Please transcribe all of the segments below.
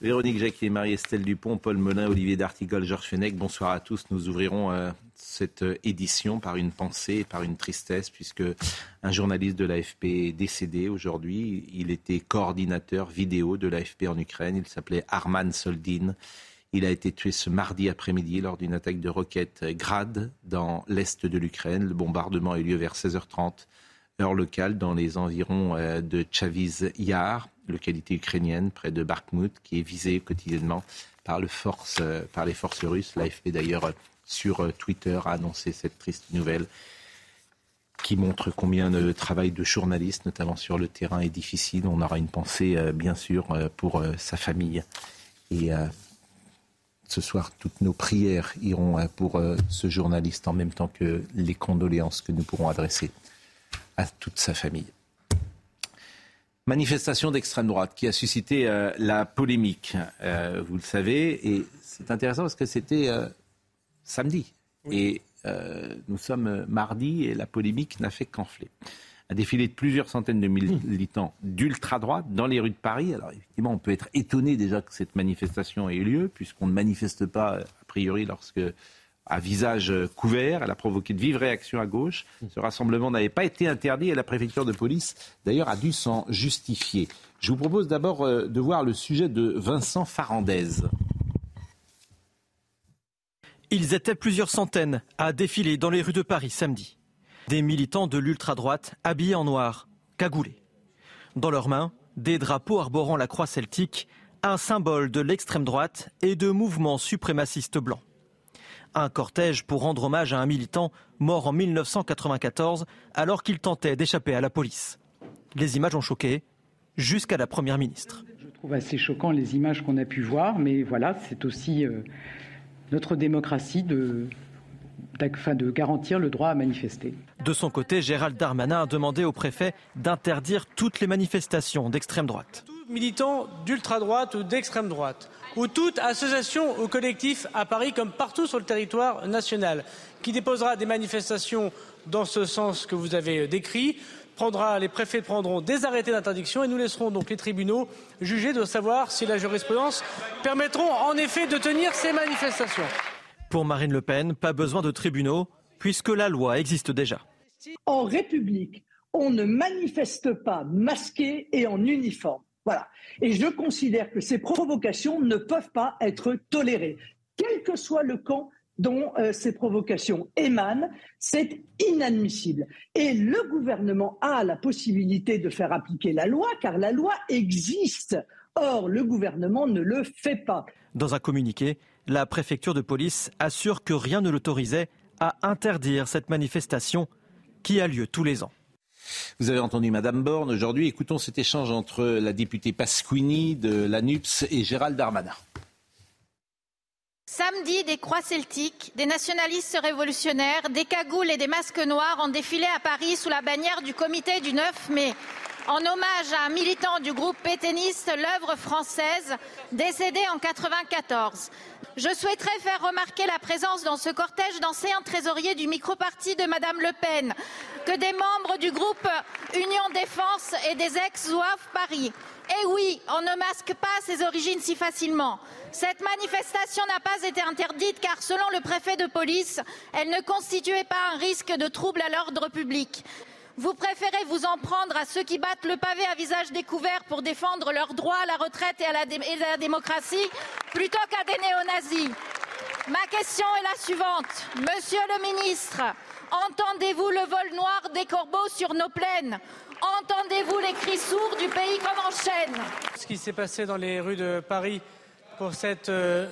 Véronique Jacquier, Marie-Estelle Dupont, Paul Melun, Olivier D'Artigol, Georges Fenech, bonsoir à tous. Nous ouvrirons euh, cette euh, édition par une pensée, par une tristesse, puisque un journaliste de l'AFP est décédé aujourd'hui. Il était coordinateur vidéo de l'AFP en Ukraine. Il s'appelait Arman Soldin. Il a été tué ce mardi après-midi lors d'une attaque de roquettes Grad dans l'est de l'Ukraine. Le bombardement a eu lieu vers 16h30 heure locale dans les environs euh, de Chaviz Yar, localité ukrainienne près de Bakhmut, qui est visée quotidiennement par, euh, par les forces russes. L'AFP d'ailleurs sur euh, Twitter a annoncé cette triste nouvelle qui montre combien le travail de journaliste, notamment sur le terrain, est difficile. On aura une pensée, euh, bien sûr, euh, pour sa famille. Et ce soir, toutes nos prières iront pour ce journaliste en même temps que les condoléances que nous pourrons adresser à toute sa famille. Manifestation d'extrême droite qui a suscité la polémique, vous le savez, et c'est intéressant parce que c'était samedi. Et euh, nous sommes mardi et la polémique n'a fait qu'enfler. Un défilé de plusieurs centaines de militants d'ultra-droite dans les rues de Paris. Alors effectivement, on peut être étonné déjà que cette manifestation ait eu lieu, puisqu'on ne manifeste pas, a priori, lorsque à visage couvert. Elle a provoqué de vives réactions à gauche. Ce rassemblement n'avait pas été interdit et la préfecture de police, d'ailleurs, a dû s'en justifier. Je vous propose d'abord euh, de voir le sujet de Vincent Farandez. Ils étaient plusieurs centaines à défiler dans les rues de Paris samedi. Des militants de l'ultra-droite habillés en noir, cagoulés. Dans leurs mains, des drapeaux arborant la croix celtique, un symbole de l'extrême droite et de mouvements suprémacistes blancs. Un cortège pour rendre hommage à un militant mort en 1994 alors qu'il tentait d'échapper à la police. Les images ont choqué jusqu'à la Première ministre. Je trouve assez choquant les images qu'on a pu voir, mais voilà, c'est aussi euh, notre démocratie de, de garantir le droit à manifester. De son côté, Gérald Darmanin a demandé au préfet d'interdire toutes les manifestations d'extrême droite. Militant d'ultra-droite ou d'extrême droite, ou toute association ou collectif à Paris comme partout sur le territoire national, qui déposera des manifestations dans ce sens que vous avez décrit, les préfets prendront des arrêtés d'interdiction et nous laisserons donc les tribunaux juger de savoir si la jurisprudence permettront en effet de tenir ces manifestations. Pour Marine Le Pen, pas besoin de tribunaux puisque la loi existe déjà. En République, on ne manifeste pas masqué et en uniforme. Voilà. Et je considère que ces provocations ne peuvent pas être tolérées, quel que soit le camp dont euh, ces provocations émanent, c'est inadmissible. Et le gouvernement a la possibilité de faire appliquer la loi, car la loi existe. Or, le gouvernement ne le fait pas. Dans un communiqué, la préfecture de police assure que rien ne l'autorisait à interdire cette manifestation qui a lieu tous les ans. Vous avez entendu Madame Borne aujourd'hui. Écoutons cet échange entre la députée Pasquini de l'ANUPS et Gérald Darmanin. Samedi, des croix celtiques, des nationalistes révolutionnaires, des cagoules et des masques noirs ont défilé à Paris sous la bannière du comité du 9 mai, en hommage à un militant du groupe pétainiste L'œuvre française, décédé en 1994. Je souhaiterais faire remarquer la présence dans ce cortège d'anciens trésoriers du micro-parti de Madame Le Pen, que des membres du groupe Union Défense et des ex-ZOAF Paris. Et oui, on ne masque pas ses origines si facilement. Cette manifestation n'a pas été interdite car, selon le préfet de police, elle ne constituait pas un risque de trouble à l'ordre public. Vous préférez vous en prendre à ceux qui battent le pavé à visage découvert pour défendre leurs droits à la retraite et à la, démocratie plutôt qu'à des néo-nazis. Ma question est la suivante. Monsieur le ministre, entendez-vous le vol noir des corbeaux sur nos plaines? Entendez-vous les cris sourds du pays comme en chaîne? Ce qui s'est passé dans les rues de Paris pour cette euh,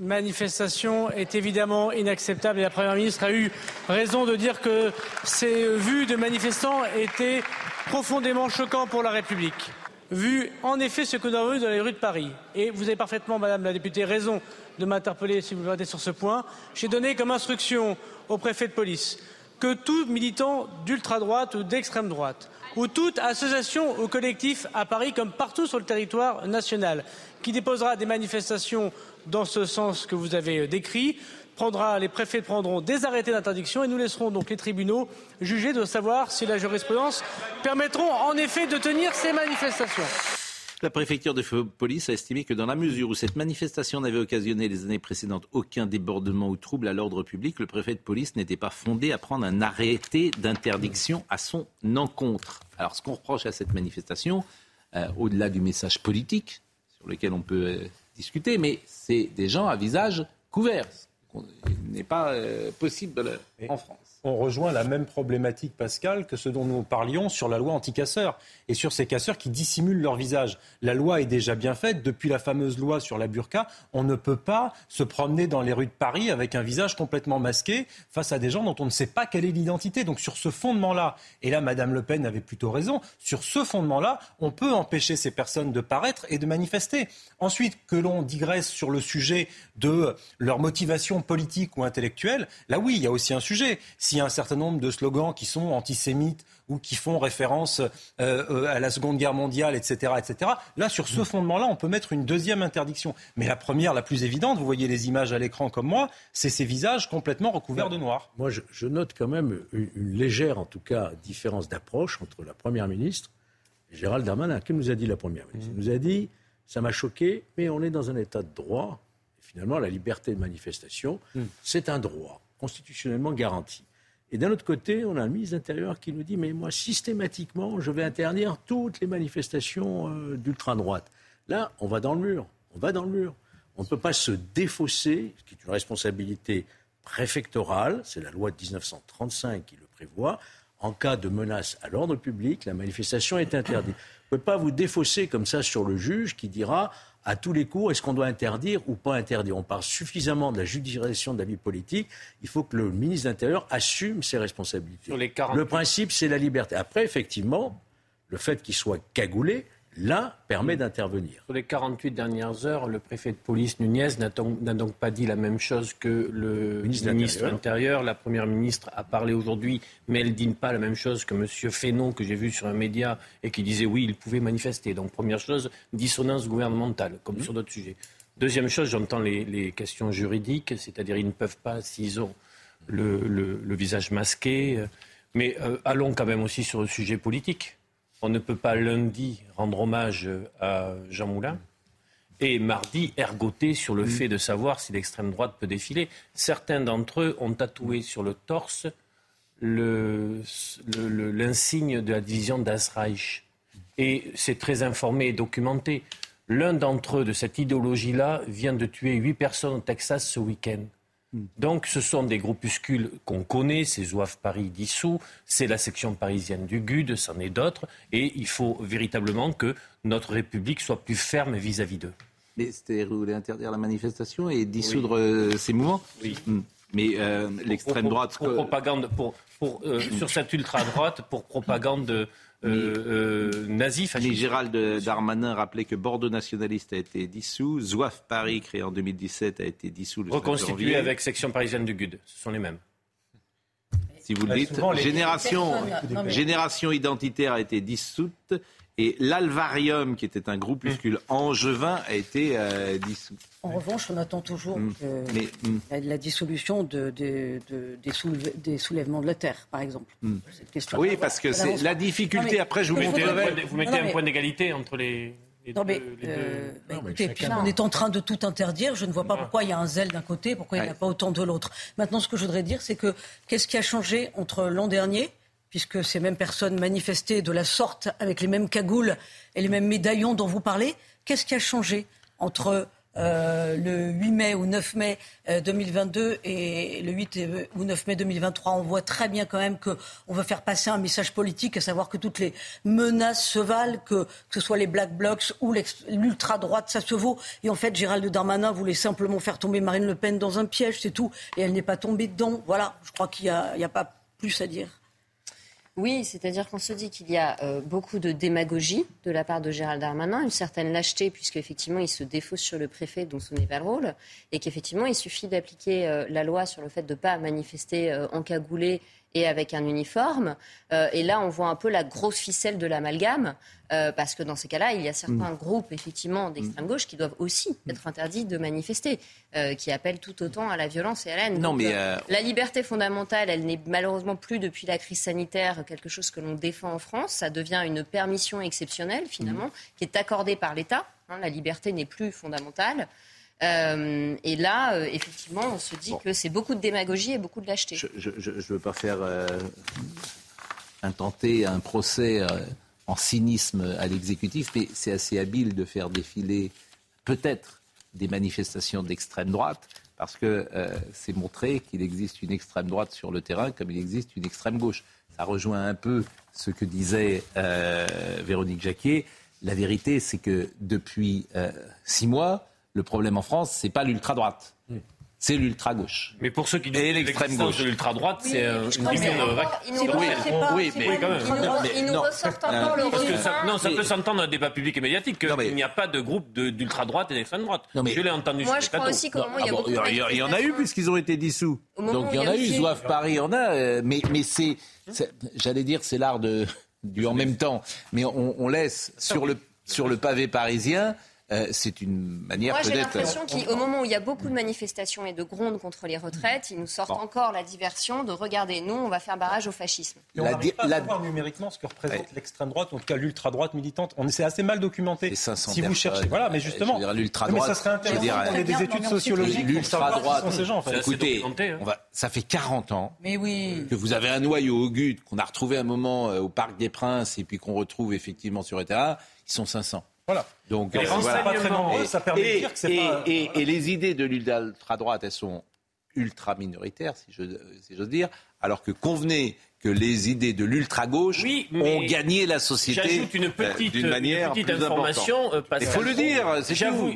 manifestation est évidemment inacceptable et la Première ministre a eu raison de dire que ces vues de manifestants étaient profondément choquants pour la République. Vu en effet ce que nous avons vu dans les rues de Paris, et vous avez parfaitement, Madame la députée, raison de m'interpeller si vous le sur ce point, j'ai donné comme instruction au préfet de police que tout militant d'ultra-droite ou d'extrême droite ou toute association ou collectif à Paris comme partout sur le territoire national qui déposera des manifestations dans ce sens que vous avez décrit prendra, les préfets prendront des arrêtés d'interdiction et nous laisserons donc les tribunaux juger de savoir si la jurisprudence permettront en effet de tenir ces manifestations. La préfecture de police a estimé que dans la mesure où cette manifestation n'avait occasionné les années précédentes aucun débordement ou trouble à l'ordre public, le préfet de police n'était pas fondé à prendre un arrêté d'interdiction à son encontre. Alors ce qu'on reproche à cette manifestation, euh, au-delà du message politique, sur lequel on peut euh, discuter, mais c'est des gens à visage couvert. Il n'est pas euh, possible en France on rejoint la même problématique, Pascal, que ce dont nous parlions sur la loi anti-casseurs et sur ces casseurs qui dissimulent leur visage. La loi est déjà bien faite. Depuis la fameuse loi sur la burqa, on ne peut pas se promener dans les rues de Paris avec un visage complètement masqué face à des gens dont on ne sait pas quelle est l'identité. Donc sur ce fondement-là, et là Madame Le Pen avait plutôt raison, sur ce fondement-là, on peut empêcher ces personnes de paraître et de manifester. Ensuite, que l'on digresse sur le sujet de leur motivation politique ou intellectuelle, là oui, il y a aussi un sujet s'il y a un certain nombre de slogans qui sont antisémites ou qui font référence euh, euh, à la Seconde Guerre mondiale, etc., etc. Là, sur ce fondement-là, on peut mettre une deuxième interdiction. Mais la première, la plus évidente, vous voyez les images à l'écran comme moi, c'est ces visages complètement recouverts de noir. Moi, je, note quand même une, légère, en tout cas, différence d'approche entre la Première ministre et Gérald Darmanin. Qu'est-ce nous a dit la Première ministre Elle nous a dit, ça m'a choqué, mais on est dans un état de droit. finalement, la liberté de manifestation, hmm. c'est un droit constitutionnellement garanti. Et d'un autre côté, on a le ministre de l'Intérieur qui nous dit Mais moi, systématiquement, je vais interdire toutes les manifestations euh, d'ultra-droite. Là, on va dans le mur. On va dans le mur. On ne peut pas se défausser, ce qui est une responsabilité préfectorale, c'est la loi de 1935 qui le prévoit. En cas de menace à l'ordre public, la manifestation est interdite. Vous ne pouvez pas vous défausser comme ça sur le juge qui dira à tous les coups, est-ce qu'on doit interdire ou pas interdire? On parle suffisamment de la judiciarisation de la vie politique. Il faut que le ministre de l'Intérieur assume ses responsabilités. Le principe, c'est la liberté. Après, effectivement, le fait qu'il soit cagoulé, là, permet d'intervenir. Sur les 48 dernières heures, le préfet de police Nunez n'a donc pas dit la même chose que le ministre, de l'Intérieur. La Première ministre a parlé aujourd'hui, mais elle ne dit pas la même chose que M. Fesneau, que j'ai vu sur un média, et qui disait oui, il pouvait manifester. Donc, première chose, dissonance gouvernementale, comme mmh. sur d'autres sujets. Deuxième chose, j'entends les, questions juridiques, c'est-à-dire ils ne peuvent pas, s'ils ont le, visage masqué. Mais euh, allons quand même aussi sur le sujet politique on ne peut pas lundi rendre hommage à Jean Moulin et mardi ergoter sur le mm. fait de savoir si l'extrême droite peut défiler. Certains d'entre eux ont tatoué sur le torse l'insigne de la division d'Asreich. Et c'est très informé et documenté. L'un d'entre eux, de cette idéologie-là, vient de tuer huit personnes au Texas ce week-end. Donc ce sont des groupuscules qu'on connaît, c'est Zouave Paris dissous, c'est la section parisienne du GUD, c'en est d'autres, et il faut véritablement que notre République soit plus ferme vis-à-vis d'eux. Mais c'était vous voulez interdire la manifestation et dissoudre euh, ces mouvements Oui. Hmm. Mais euh, l'extrême droite... Pour, propagande, pour, euh, sur cette ultra-droite, pour propagande euh, euh, nazi, Gérald Darmanin rappelait que Bordeaux nationaliste a été dissous, Zouaf Paris, créé en 2017, a été dissous. Le Reconstitué avec section parisienne du GUD. Ce sont les mêmes. Si vous le dites, génération, génération identitaire a été dissoute et l'Alvarium, qui était un groupuscule mmh. angevin, a été euh, dissous. En revanche, on attend toujours mmh. mmh. la, dissolution de, des, soulèvements de la terre, par exemple. oui, parce que c'est la difficulté. après, je vous, mettez, vous mettez un point d'égalité entre les. Non, mais, euh, bah, écoutez, on est en train de tout interdire. Je ne vois pas pourquoi il y a un zèle d'un côté, pourquoi il n'y en a pas autant de l'autre. Maintenant, ce que je voudrais dire, c'est que qu'est-ce qui a changé entre l'an dernier puisque ces mêmes personnes manifestaient de la sorte avec les mêmes cagoules et les mêmes médaillons dont vous parlez. Qu'est-ce qui a changé entre euh, le 8 mai ou 9 mai 2022 euh, et le 8 ou 9 mai 2023, on voit très bien quand même qu'on veut faire passer un message politique, à savoir que toutes les menaces se valent, que, ce soit les Black Blocs ou l'ultra-droite, ça se vaut. Et en fait, Gérald Darmanin voulait simplement faire tomber Marine Le Pen dans un piège, c'est tout. Et elle n'est pas tombée dedans. Voilà, je crois qu'il n'y a pas plus à dire. Oui, c'est-à-dire qu'on se dit qu'il y a euh, beaucoup de démagogie de la part de Gérald Darmanin, une certaine lâcheté, puisqu'effectivement, il se défausse sur le préfet, dont ce n'est pas le rôle, et qu'effectivement, il suffit d'appliquer euh, la loi sur le fait de ne pas manifester euh, encagoulé et avec un uniforme. Euh, et là, on voit un peu la grosse ficelle de l'amalgame, euh, parce que dans ces cas-là, il y a certains mm. groupes, effectivement, d'extrême gauche qui doivent aussi mm. être interdits de manifester, euh, qui appellent tout autant à la violence et à la haine. Non, mais la liberté fondamentale, elle n'est malheureusement plus, depuis la crise sanitaire, quelque chose que l'on défend en France. Ça devient une permission exceptionnelle, finalement, mm. qui est accordée par l'État. Hein, la liberté n'est plus fondamentale. Euh, et là, euh, effectivement, on se dit que c'est beaucoup de démagogie et beaucoup de lâcheté. Je ne veux pas faire euh, intenter un procès en cynisme à l'exécutif, mais c'est assez habile de faire défiler peut-être des manifestations d'extrême droite, parce que c'est montré qu'il existe une extrême droite sur le terrain comme il existe une extrême gauche. Ça rejoint un peu ce que disait Véronique Jacquier. La vérité, c'est que depuis six mois, le problème en France, c'est pas l'ultra-droite. C'est l'ultra-gauche. Mais pour ceux qui disent l'extrême gauche de l'ultra-droite, c'est une vision de Oui, mais quand même. Ils nous ressortent encore le Non, ça peut s'entendre dans le débat public et médiatique qu'il n'y a pas de groupe d'ultra-droite et d'extrême droite. Je l'ai entendu Moi, je crois aussi qu'au moment il y a beaucoup Il y en a eu puisqu'ils ont été dissous. Donc il y en a eu. Zouave Paris, il y en a. Euh, mais c'est, j'allais dire, c'est l'art du en même temps. Mais on laisse sur le pavé parisien euh, c'est une manière peut-être. Moi, j'ai l'impression qu'au moment où il y a beaucoup de manifestations et de grondes contre les retraites, ils nous sortent encore la diversion de regarder, nous, on va faire barrage au fascisme. Et on pas à savoir numériquement ce que représente l'extrême droite, en tout cas l'ultra droite militante. On c'est assez mal documenté. Si vous cherchez, voilà, mais justement, l'ultra droite. Mais ça serait intéressant ait des études sociologiques. L'ultra droite. Ces gens, en fait. Écoutez, hein. on va, ça fait 40 ans. Mais oui. Que vous avez un noyau au GUT qu'on a retrouvé un moment euh, au Parc des Princes et puis qu'on retrouve effectivement sur le terrain. Ils sont 500. Voilà. Donc, euh, ça permet de dire que c'est pas... et, et, les idées de l'ultra-droite, elles sont ultra minoritaires, si j'ose dire, alors que convenez que les idées de l'ultra-gauche ont gagné la société J'ajoute une petite, d'une manière une petite information. Euh, Il faut le dire.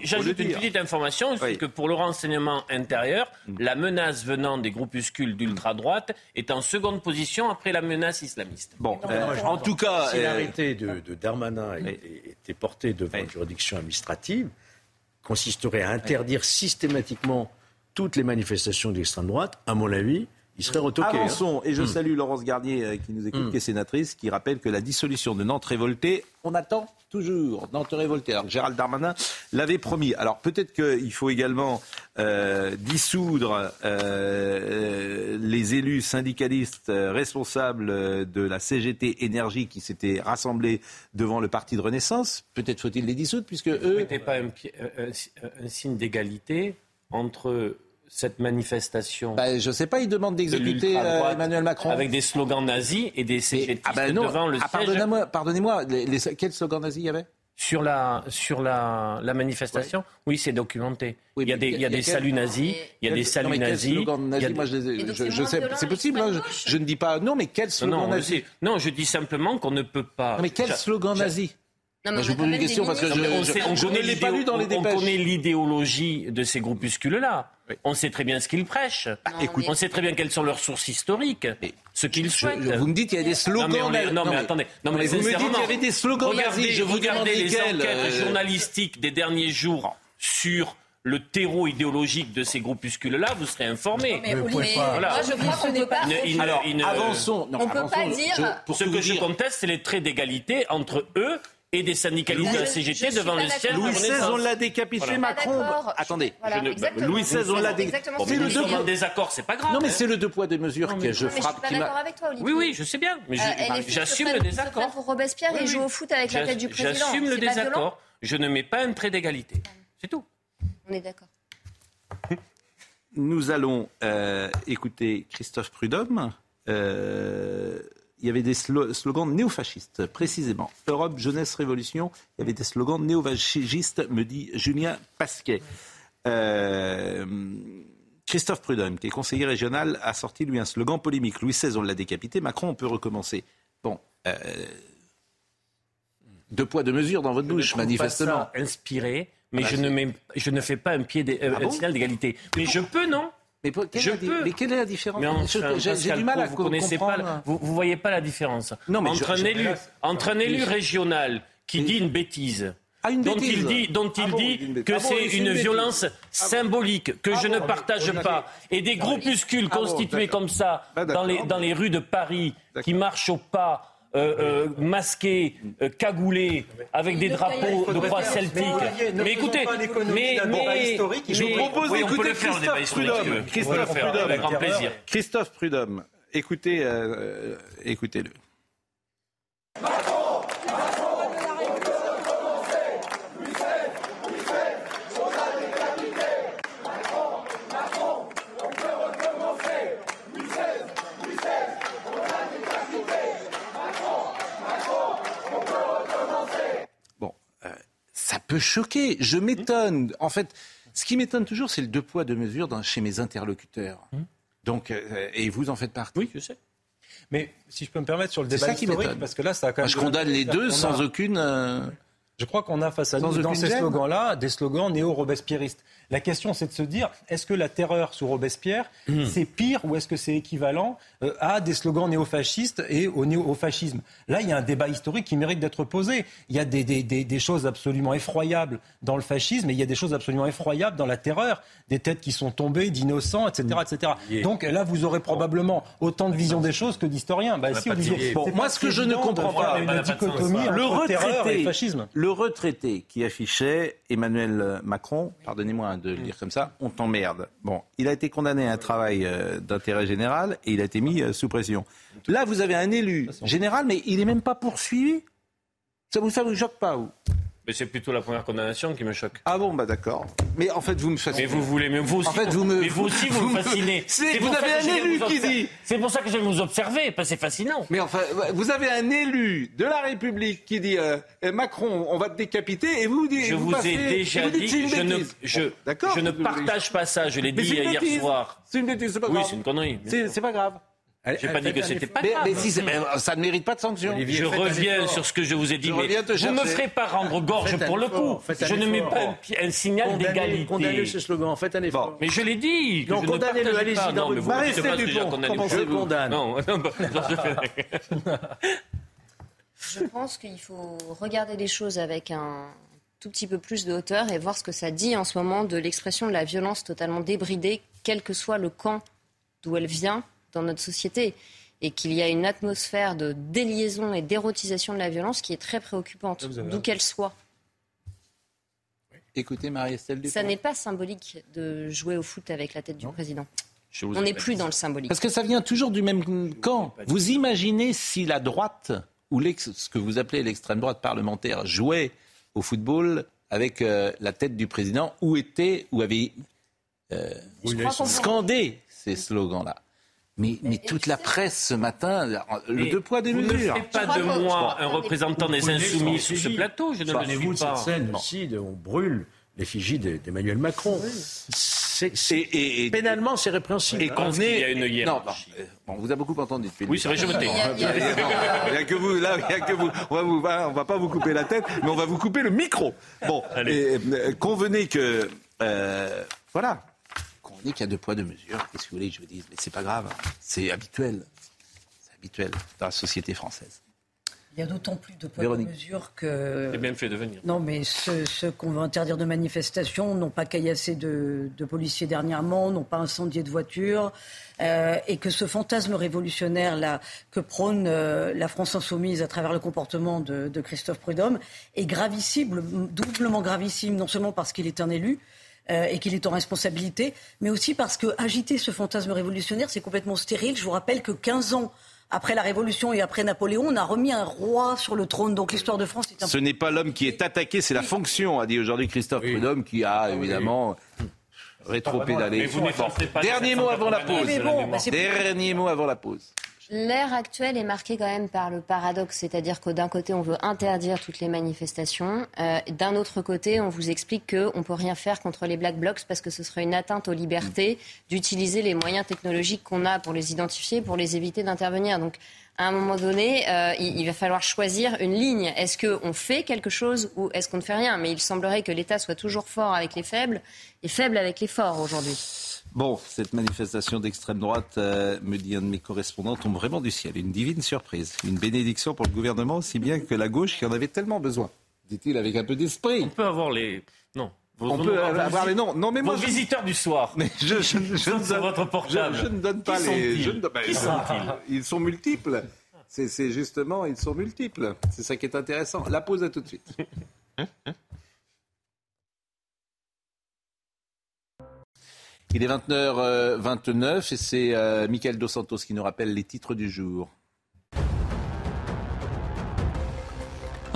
J'ajoute une petite information, c'est que pour le renseignement intérieur, la menace venant des groupuscules d'ultra-droite est en seconde position après la menace islamiste. Bon, euh, en tout cas... Si euh, l'arrêté de, de, Darmanin était, porté devant une juridiction administrative, consisterait à interdire systématiquement toutes les manifestations d'extrême droite, à mon avis, il serait retoqué. Hein. Avançons, et je hmm. salue Laurence Garnier euh, qui nous écoute, hmm. qui est sénatrice, qui rappelle que la dissolution de Nantes révoltée, on attend toujours Nantes révoltée. Alors Gérald Darmanin l'avait promis. Alors peut-être qu'il faut également euh, dissoudre euh, les élus syndicalistes responsables de la CGT Énergie qui s'étaient rassemblés devant le parti de Renaissance. Peut-être faut-il les dissoudre puisque eux... n'était pas un, un signe d'égalité entre cette manifestation bah, Je ne sais pas, il demande d'exécuter euh, Emmanuel Macron. Avec des slogans nazis et des CGT ah bah devant le ah, Pardonnez-moi, pardonnez-moi quels slogans nazis il y avait? Sur la, sur la, la manifestation, oui, c'est documenté. il y a des, il y a des saluts nazis, il y a des saluts nazis. Je, je, sais, c'est possible. Hein, je, ne dis pas non, mais quels slogans nazis Non, je dis simplement qu'on ne peut pas. mais quels slogans nazis non, je vous pose une question parce que je, ne l'ai pas lu dans les dépêches. On connaît l'idéologie de ces groupuscules-là. On sait très bien ce qu'ils prêchent. Bah, on sait très bien quelles sont leurs sources historiques. ce qu'ils souhaitent. vous me dites qu'il y a des slogans. Non, mais, non, mais attendez. Non, mais vous me dites qu'il y avait des slogans. Regardez, je vous regardez les enquêtes euh, journalistiques des derniers jours sur le terreau idéologique de ces groupuscules-là, vous serez informé. Mais, mais, mais voilà. moi, je crois qu'on ne peut pas... Alors, avançons. on ne peut pas dire... ce que je conteste, c'est les traits d'égalité entre eux et des syndicalistes de la CGT devant le ciel. Louis XVI, on l'a décapité, Macron. Attendez, Louis XVI, on l'a décapité. Mais le deux... en désaccord, c'est pas grave. Non, mais c'est le deux poids deux mesures que je frappe. Je suis pas d'accord avec toi, Olivier. Oui, oui, je sais bien, mais euh, j'assume le désaccord. Pour Robespierre, il joue au foot avec la tête du président. J'assume le désaccord. Je ne mets pas un trait d'égalité. C'est tout. On est d'accord. Nous allons euh, écouter Christophe Prudhomme. Euh, il y avait des slogans néofascistes, précisément. Europe, jeunesse, révolution, il y avait des slogans néofascistes, me dit Julien Pasquet. Euh, Christophe Prudhomme, qui est conseiller régional, a sorti lui un slogan polémique. Louis XVI, on l'a décapité. Macron, on peut recommencer. Bon, euh, deux poids, deux mesures dans votre bouche, manifestement. Pas inspiré, mais je, ne mets, je ne fais pas un, pied euh, ah signal d'égalité. Mais je peux, non? Mais, je peux. mais quelle est la différence J'ai du mal à vous connaissez pas, vous, ne voyez pas la différence. Non, mais entre, un élu, entre un élu régional qui dit une bêtise. ah, dont il dit, dont il ah dit que ah c'est une, violence symbolique que je ne partage pas, et des groupuscules constitués comme ça bah, dans les, dans les rues de Paris qui marchent au pas euh, euh, masqués, euh, cagoulés, avec des drapeaux de croix celtique. Mais écoutez, mais, mais, je vous propose d'écouter Christophe Prudhomme. Christophe Prudhomme, avec grand plaisir. Christophe Prudhomme, écoutez, écoutez-le. Peut choquer. Je m'étonne. En fait, ce qui m'étonne toujours, c'est le deux poids, deux mesures chez mes interlocuteurs. Hum. Donc, euh, et vous en faites partie. Oui, je sais. Mais si je peux me permettre sur le débat historique, parce que là, ça a quand même. je condamne les deux sans aucune. Euh, je crois qu'on a face à nous, dans ces slogans-là, des slogans néo-robespierristes. La question, c'est de se dire, est-ce que la terreur sous Robespierre, hmm. c'est pire ou est-ce que c'est équivalent euh, à des slogans néofascistes et au néo-fascisme? Là, il y a un débat historique qui mérite d'être posé. Il y a des, des, des, choses absolument effroyables dans le fascisme et il y a des choses absolument effroyables dans la terreur. Des têtes qui sont tombées, d'innocents, etc., etc. Donc là, vous aurez probablement autant de vision des choses que d'historiens. Bah, si, bon, moi, ce que je ne comprends pas, une dichotomie le retraité, et fascisme. Le retraité qui affichait Emmanuel Macron, pardonnez-moi de le dire comme ça, on t'emmerde. Bon, il a été condamné à un travail euh, d'intérêt général et il a été mis euh, sous pression. Là, vous avez un élu général, mais il n'est même pas poursuivi. Ça vous, ça vous choque pas, vous? Mais c'est plutôt la première condamnation qui me choque. Ah bon, bah d'accord. Mais en fait, vous me fascinez. Mais vous voulez, mais vous aussi, en fait, vous, me, mais vous aussi, vous, me fascinez. vous avez un élu qui dit. C'est pour ça que je vais vous observer, parce que c'est fascinant. Mais enfin, vous avez un élu de la République qui dit euh, Macron, on va te décapiter, et vous dites. Je vous, ai déjà dit, je ne, je, je ne partage pas ça. Je l'ai dit hier soir. C'est une bêtise, c'est pas grave. Oui, c'est une connerie. C'est pas grave. J'ai pas dit que c'était pas grave. Mais, si, ça ne mérite pas de sanction. je reviens sur ce que je vous ai dit. mais vous ne me ferez pas rendre gorge pour le coup. Je ne mets pas un, signal d'égalité. Condamnez ce slogan. Faites un effort. Mais je l'ai dit. Non, condamnez-le. Allez-y. Non, mais vous Je condamne. Non. Je pense qu'il faut regarder les choses avec un tout petit peu plus de hauteur et voir ce que ça dit en ce moment de l'expression de la violence totalement débridée, quel que soit le camp d'où elle vient dans notre société et qu'il y a une atmosphère de déliaison et d'érotisation de la violence qui est très préoccupante, d'où qu'elle soit. Écoutez, Marie-Estelle Ça n'est pas symbolique de jouer au foot avec la tête du président. On n'est plus dans le symbolique. Parce que ça vient toujours du même camp. Vous imaginez si la droite, ou ce que vous appelez l'extrême droite parlementaire, jouait au football avec euh, la tête du président, où était, où avait euh, scandé ces slogans-là mais, mais toute la presse ce matin, le deux poids, deux mesures. Ne faites pas de moi un représentant des insoumis sur ce plateau, je ne le suis pas. cette scène aussi, on brûle l'effigie d'Emmanuel Macron. Et, pénalement, c'est répréhensible. Et qu'on il y a une hiérarchie. Non, bon, on vous a beaucoup entendu depuis. Oui, c'est vrai, je me tais. Il n'y a que vous, là, il n'y a que vous. On va, vous, on va pas vous couper la tête, mais on va vous couper le micro. Bon, et, euh, convenez que, euh, voilà, qu'il y a deux poids, deux mesures. Qu'est-ce que vous voulez que je vous dise Mais c'est pas grave. C'est habituel. C'est habituel dans la société française. Il y a d'autant plus de poids, de mesures que. C'est bien fait de venir. Non, mais ceux, qu'on veut interdire de manifestation n'ont pas caillassé de, de, policiers dernièrement, n'ont pas incendié de voitures, euh, et que ce fantasme révolutionnaire là que prône euh, la France insoumise à travers le comportement de, de Christophe Prudhomme est gravissime, doublement gravissime, non seulement parce qu'il est un élu, euh, et qu'il est en responsabilité, mais aussi parce que agiter ce fantasme révolutionnaire, c'est complètement stérile. Je vous rappelle que 15 ans après la Révolution et après Napoléon, on a remis un roi sur le trône. Donc l'histoire de France est un Ce n'est pas l'homme qui est attaqué, c'est la fonction, a dit aujourd'hui Christophe Prudhomme, qui a évidemment rétro-pédalé. Dernier mot avant la pause. Dernier mot avant la pause. L'ère actuelle est marquée quand même par le paradoxe, c'est-à-dire que d'un côté, on veut interdire toutes les manifestations, euh, d'un autre côté, on vous explique qu'on ne peut rien faire contre les black blocs parce que ce serait une atteinte aux libertés d'utiliser les moyens technologiques qu'on a pour les identifier, pour les éviter d'intervenir. Donc, à un moment donné, euh, il, il, va falloir choisir une ligne. Est-ce qu'on fait quelque chose ou est-ce qu'on ne fait rien? Mais il semblerait que l'État soit toujours fort avec les faibles et faible avec les forts aujourd'hui. Bon, cette manifestation d'extrême droite, euh, me dit un de mes correspondants, tombe vraiment du ciel. Une divine surprise, une bénédiction pour le gouvernement, aussi bien que la gauche qui en avait tellement besoin, dit-il avec un peu d'esprit. On peut avoir les... Non. on peut avoir les noms. Non, mais moi, vos visiteurs du soir. Mais je, je, je, ne donne, votre portable. Je, ne donne pas Qui les. Sont-ils ben, Qui sont-ils Ils sont multiples. C'est justement, ils sont multiples. C'est ça qui est intéressant. La pause à tout de suite. Il est 29h29 et c'est euh, Michael Dos Santos qui nous rappelle les titres du jour.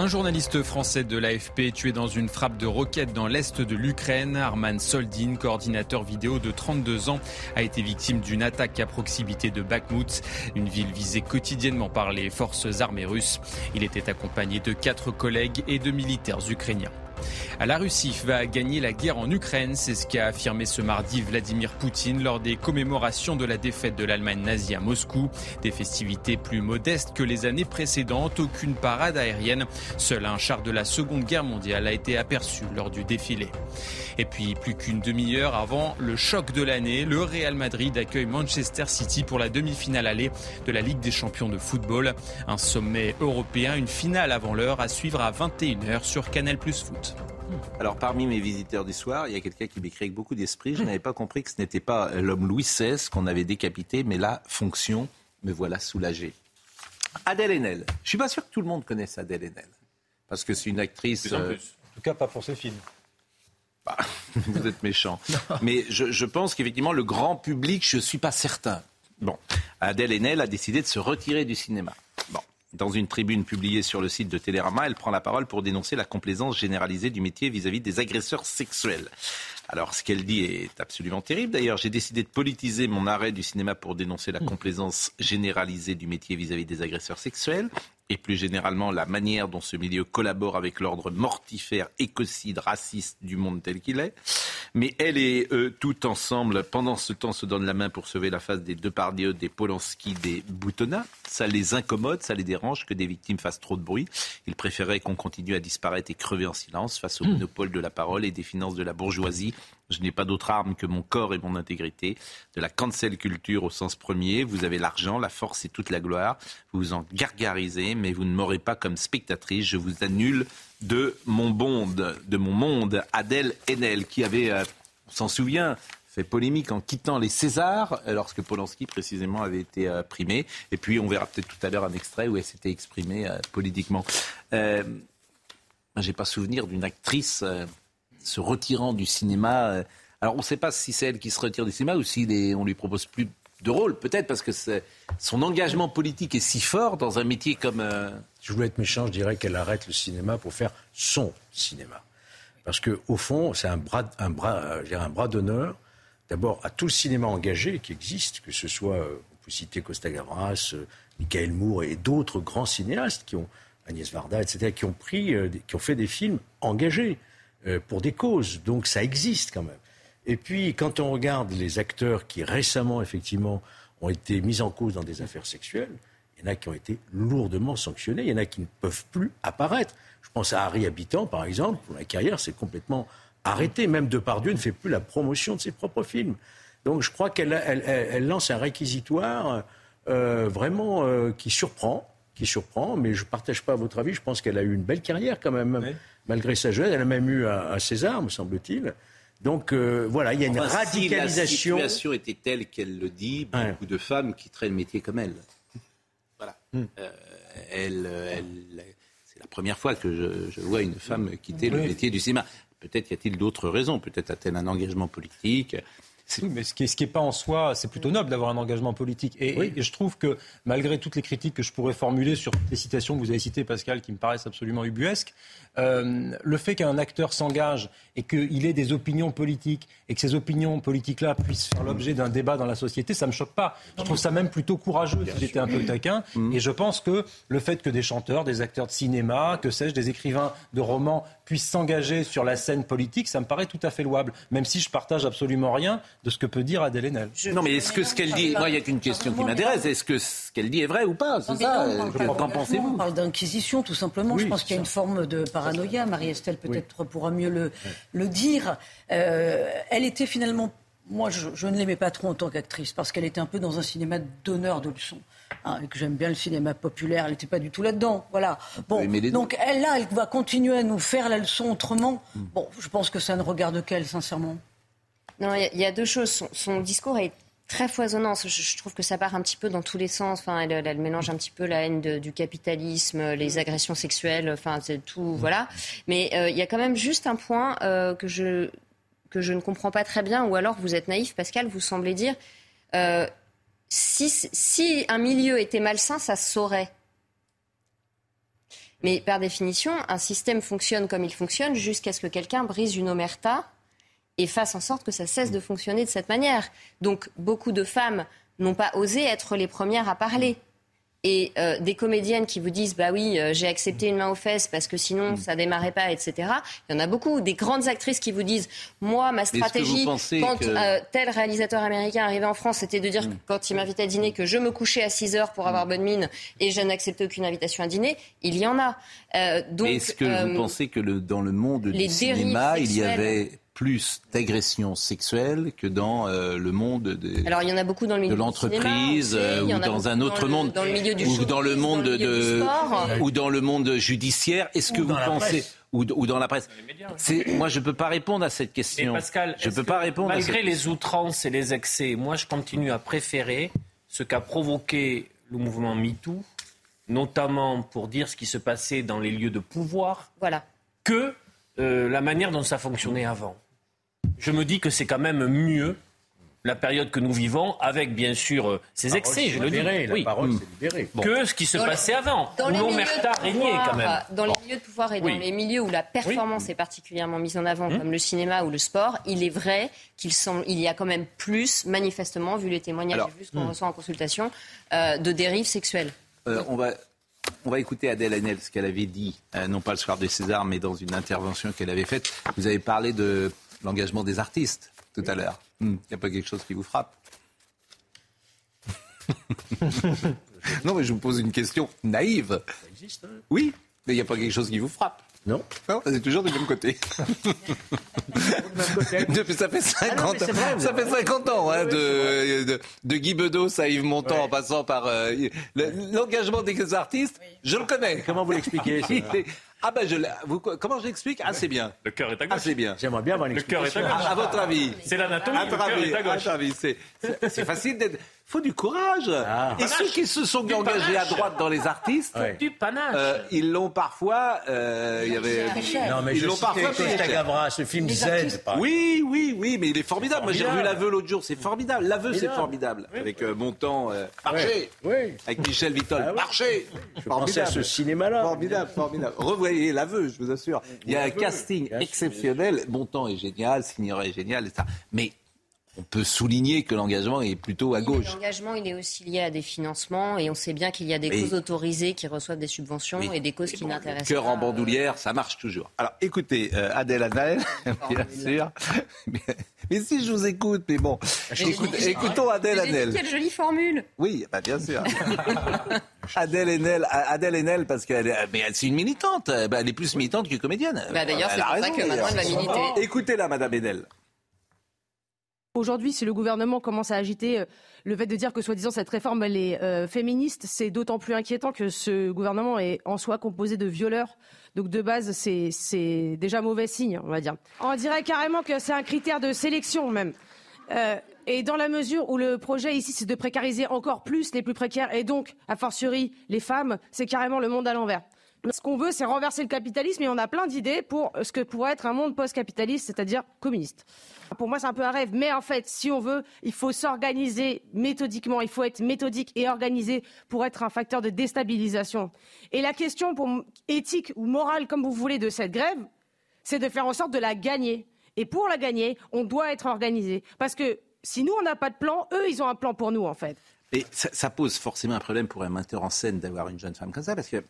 Un journaliste français de l'AFP tué dans une frappe de roquette dans l'est de l'Ukraine. Arman Soldin, coordinateur vidéo de 32 ans, a été victime d'une attaque à proximité de Bakhmut, une ville visée quotidiennement par les forces armées russes. Il était accompagné de quatre collègues et de militaires ukrainiens. La Russie va gagner la guerre en Ukraine, c'est ce qu'a affirmé ce mardi Vladimir Poutine lors des commémorations de la défaite de l'Allemagne nazie à Moscou. Des festivités plus modestes que les années précédentes, aucune parade aérienne. Seul un char de la Seconde Guerre mondiale a été aperçu lors du défilé. Et puis, plus qu'une demi-heure avant le choc de l'année, le Real Madrid accueille Manchester City pour la demi-finale allée de la Ligue des champions de football. Un sommet européen, une finale avant l'heure à suivre à 21h sur Canal Plus Foot. Alors, parmi mes visiteurs du soir, il y a quelqu'un qui m'écrit avec beaucoup d'esprit. Je n'avais pas compris que ce n'était pas l'homme Louis XVI qu'on avait décapité, mais la fonction. Me voilà soulagé. Adèle Haenel. Je ne suis pas sûr que tout le monde connaisse Adèle Haenel. Parce que c'est une actrice. Plus en plus. En tout cas, pas pour ses films. Bah, vous êtes méchant. Mais je, je pense qu'effectivement, le grand public, je ne suis pas certain. Bon, Adèle Haenel a décidé de se retirer du cinéma. Bon. Dans une tribune publiée sur le site de Télérama, elle prend la parole pour dénoncer la complaisance généralisée du métier vis-à-vis des agresseurs sexuels. Alors, ce qu'elle dit est absolument terrible. D'ailleurs, j'ai décidé de politiser mon arrêt du cinéma pour dénoncer la complaisance généralisée du métier vis-à-vis des agresseurs sexuels et plus généralement la manière dont ce milieu collabore avec l'ordre mortifère, écocide, raciste du monde tel qu'il est. Mais elle et eux, tout ensemble, pendant ce temps, se donnent la main pour sauver la face des Depardieu, des Polanski, des Boutonnat. Ça les incommode, ça les dérange que des victimes fassent trop de bruit. Ils préféraient qu'on continue à disparaître et crever en silence face au monopole de la parole et des finances de la bourgeoisie je n'ai pas d'autre arme que mon corps et mon intégrité. De la cancel culture au sens premier. Vous avez l'argent, la force et toute la gloire. Vous vous en gargarisez, mais vous ne m'aurez pas comme spectatrice. Je vous annule de mon monde, de mon monde. Adèle Haenel, qui avait, euh, on s'en souvient, fait polémique en quittant les Césars, lorsque Polanski précisément avait été euh, primé. Et puis on verra peut-être tout à l'heure un extrait où elle s'était exprimée euh, politiquement. Euh, J'ai pas souvenir d'une actrice se retirant du cinéma. Euh, alors on ne sait pas si c'est elle qui se retire du cinéma ou si les, on lui propose plus de rôle, peut-être parce que son engagement politique est si fort dans un métier comme. Euh... Je voulais être méchant, je dirais qu'elle arrête le cinéma pour faire son cinéma. Parce qu'au fond, c'est un bras, un bras, un bras d'honneur, d'abord à tout le cinéma engagé qui existe, que ce soit, euh, on peut citer Costa Gavras, euh, Michael Moore et d'autres grands cinéastes qui ont, Agnès Varda, etc., qui ont pris, euh, qui ont fait des films engagés. Euh, pour des causes. Donc ça existe quand même. Et puis quand on regarde les acteurs qui récemment, effectivement, ont été mis en cause dans des affaires sexuelles, il y en a qui ont été lourdement sanctionnés, il y en a qui ne peuvent plus apparaître. Je pense à Harry Habitant, par exemple, pour la carrière, c'est complètement arrêté. Même Depardieu ne fait plus la promotion de ses propres films. Donc je crois qu'elle elle, elle, lance un réquisitoire euh, vraiment euh, qui surprend, qui surprend, mais je ne partage pas votre avis. Je pense qu'elle a eu une belle carrière quand même. Malgré sa jeunesse. Elle a même eu un, César, me semble-t-il. Donc euh, voilà, il y a une radicalisation. Si la situation était telle qu'elle le dit, beaucoup de femmes quitteraient le métier comme elle. Voilà. Hmm. Euh, elle, c'est la première fois que je, vois une femme quitter le métier du cinéma. Peut-être y a-t-il d'autres raisons. Peut-être a-t-elle un engagement politique. Oui, mais ce qui n'est pas en soi, c'est plutôt noble d'avoir un engagement politique. Et, je trouve que malgré toutes les critiques que je pourrais formuler sur les citations que vous avez citées, Pascal, qui me paraissent absolument ubuesques, euh, le fait qu'un acteur s'engage et qu'il ait des opinions politiques et que ces opinions politiques-là puissent faire l'objet d'un débat dans la société, ça ne me choque pas. Je trouve ça même plutôt courageux si j'étais un peu taquin. Mm. Et je pense que le fait que des chanteurs, des acteurs de cinéma, que sais-je, des écrivains de romans puissent s'engager sur la scène politique, ça me paraît tout à fait louable, même si je partage absolument rien de ce que peut dire Adèle Haenel. Non, mais est-ce que ce qu'elle dit, moi, il n'y a qu'une question qui m'intéresse, est-ce que ce qu'elle dit est vrai ou pas C'est ça Qu'en pensez-vous On parle d'inquisition, tout simplement. je pense qu'il y a une forme de paranoïa. Marie-Estelle peut-être pourra mieux le, le dire. Euh, elle était finalement moi, je, ne l'aimais pas trop en tant qu'actrice parce qu'elle était un peu dans un cinéma d'honneur de leçons. Hein, et que j'aime bien le cinéma populaire, elle n'était pas du tout là-dedans. Voilà. Bon, donc elle là, elle va continuer à nous faire la leçon autrement. Bon, je pense que ça ne regarde qu'elle, sincèrement. Non, il y, a deux choses. Son, discours est très foisonnant. Je, trouve que ça part un petit peu dans tous les sens. Enfin, elle, mélange un petit peu la haine du capitalisme, les agressions sexuelles, enfin, c'est tout, hmm. voilà. Mais euh, il y a quand même juste un point euh, que je que je ne comprends pas très bien, ou alors vous êtes naïf, Pascal, vous semblez dire euh, si, un milieu était malsain, ça se saurait. Mais par définition, un système fonctionne comme il fonctionne jusqu'à ce que quelqu'un brise une omerta et fasse en sorte que ça cesse de fonctionner de cette manière. Donc beaucoup de femmes n'ont pas osé être les premières à parler et euh, des comédiennes qui vous disent bah oui euh, j'ai accepté une main aux fesses parce que sinon mm. ça démarrait pas etc il y en a beaucoup des grandes actrices qui vous disent moi ma stratégie quand euh, tel réalisateur américain arrivait en France c'était de dire mm. quand il m'invitait à dîner que je me couchais à 6 heures pour avoir mm. bonne mine et je n'acceptais aucune invitation à dîner il y en a donc est-ce que vous pensez que le, dans le monde du cinéma il y avait plus d'agressions sexuelles que dans euh, le monde de, Alors, il y en a beaucoup dans le milieu de l'entreprise euh, ou dans un autre monde dans le milieu du ou dans le monde de ou dans le monde judiciaire. Est-ce que vous pensez ou, ou, dans la presse Moi, je ne peux pas répondre à cette question. Pascal, je peux pas répondre. Malgré les outrances et les excès, moi, je continue à préférer ce qu'a provoqué le mouvement MeToo, notamment pour dire ce qui se passait dans les lieux de pouvoir, voilà. que euh, la manière dont ça fonctionnait avant je me dis que c'est quand même mieux la période que nous vivons, avec bien sûr ces excès, je le dis. La parole s'est libérée. Que ce qui se passait avant, où l'omerta régnait quand même. Dans les milieux de pouvoir et dans les milieux où la performance est particulièrement mise en avant, hum. comme le cinéma ou le sport, il est vrai qu'il il y a quand même plus, manifestement, vu les témoignages et vu ce qu'on hum. reçoit en consultation, euh, de dérives sexuelles. Euh, on va on va écouter Adèle Haenel, ce qu'elle avait dit, euh, non pas le soir de César, mais dans une intervention qu'elle avait faite. Vous avez parlé de l'engagement des artistes tout à l'heure. Il hmm. n'y a pas quelque chose qui vous frappe Non, mais je vous pose une question naïve. Ça existe, hein Oui, mais il n'y a pas quelque chose qui vous frappe non. Non, c'est toujours du même côté. Depuis, ça fait 50, ah ça fait 50 ans hein, de, de, Guy Bedos à Yves Montand en passant par euh, l'engagement des artistes. Je le connais. Comment vous l'expliquez Ah ben je vous, comment j'explique? Ah c'est bien. Le cœur est à gauche. Ah c'est bien. J'aimerais bien avoir une Le cœur est à gauche. À, votre avis? C'est l'anatomie. Le cœur est à gauche. C'est facile d'être faut du courage. Ah. Et ceux qui se sont engagés à droite dans les artistes, du panache. Euh, ils l'ont parfois. Euh, il y avait. Non mais ils l'ont parfois. Gavra, ce film Z. Oui, oui, oui, mais il est formidable. Moi j'ai revu l'aveu l'autre jour, c'est formidable. L'aveu c'est formidable. Avec euh, Montant, euh, Marché. Oui. Avec Michel Vitol, ah Marché. Je pensais à ce cinéma-là. Formidable, formidable. Revoyez l'aveu, je vous assure. Il y a un casting exceptionnel. Montant est génial, Signoret est génial, et ça. Mais on peut souligner que l'engagement est plutôt à gauche. L'engagement, il est aussi lié à des financements et on sait bien qu'il y a des causes autorisées qui reçoivent des subventions et des causes qui n'intéressent pas. Cœur en bandoulière, ça marche toujours. Alors écoutez, euh, Adèle Adèle, bien sûr. Mais, si je vous écoute, mais bon, écoutons Adèle Adèle. Quelle jolie formule. Oui, bah, bien sûr. Adèle Haenel, Adèle Haenel, parce qu'elle mais c'est une militante. Bah, elle est plus militante que comédienne. Bah, d'ailleurs, c'est pour ça que maintenant elle va militer. Écoutez-la, Madame Haenel. Aujourd'hui, si le gouvernement commence à agiter euh, le fait de dire que soi-disant cette réforme est euh, féministe, c'est d'autant plus inquiétant que ce gouvernement est en soi composé de violeurs. Donc de base, c'est déjà mauvais signe, on va dire. On dirait carrément que c'est un critère de sélection même. Euh, et dans la mesure où le projet ici, c'est de précariser encore plus les plus précaires et donc, a fortiori, les femmes, c'est carrément le monde à l'envers. Ce qu'on veut, c'est renverser le capitalisme et on a plein d'idées pour ce que pourrait être un monde post-capitaliste, c'est-à-dire communiste. Pour moi, c'est un peu un rêve, mais en fait, si on veut, il faut s'organiser méthodiquement, il faut être méthodique et organisé pour être un facteur de déstabilisation. Et la question pour éthique ou morale, comme vous voulez, de cette grève, c'est de faire en sorte de la gagner. Et pour la gagner, on doit être organisé. Parce que si nous, on n'a pas de plan, eux, ils ont un plan pour nous, en fait. Et ça, pose forcément un problème pour un metteur en scène d'avoir une jeune femme comme ça, parce qu'elle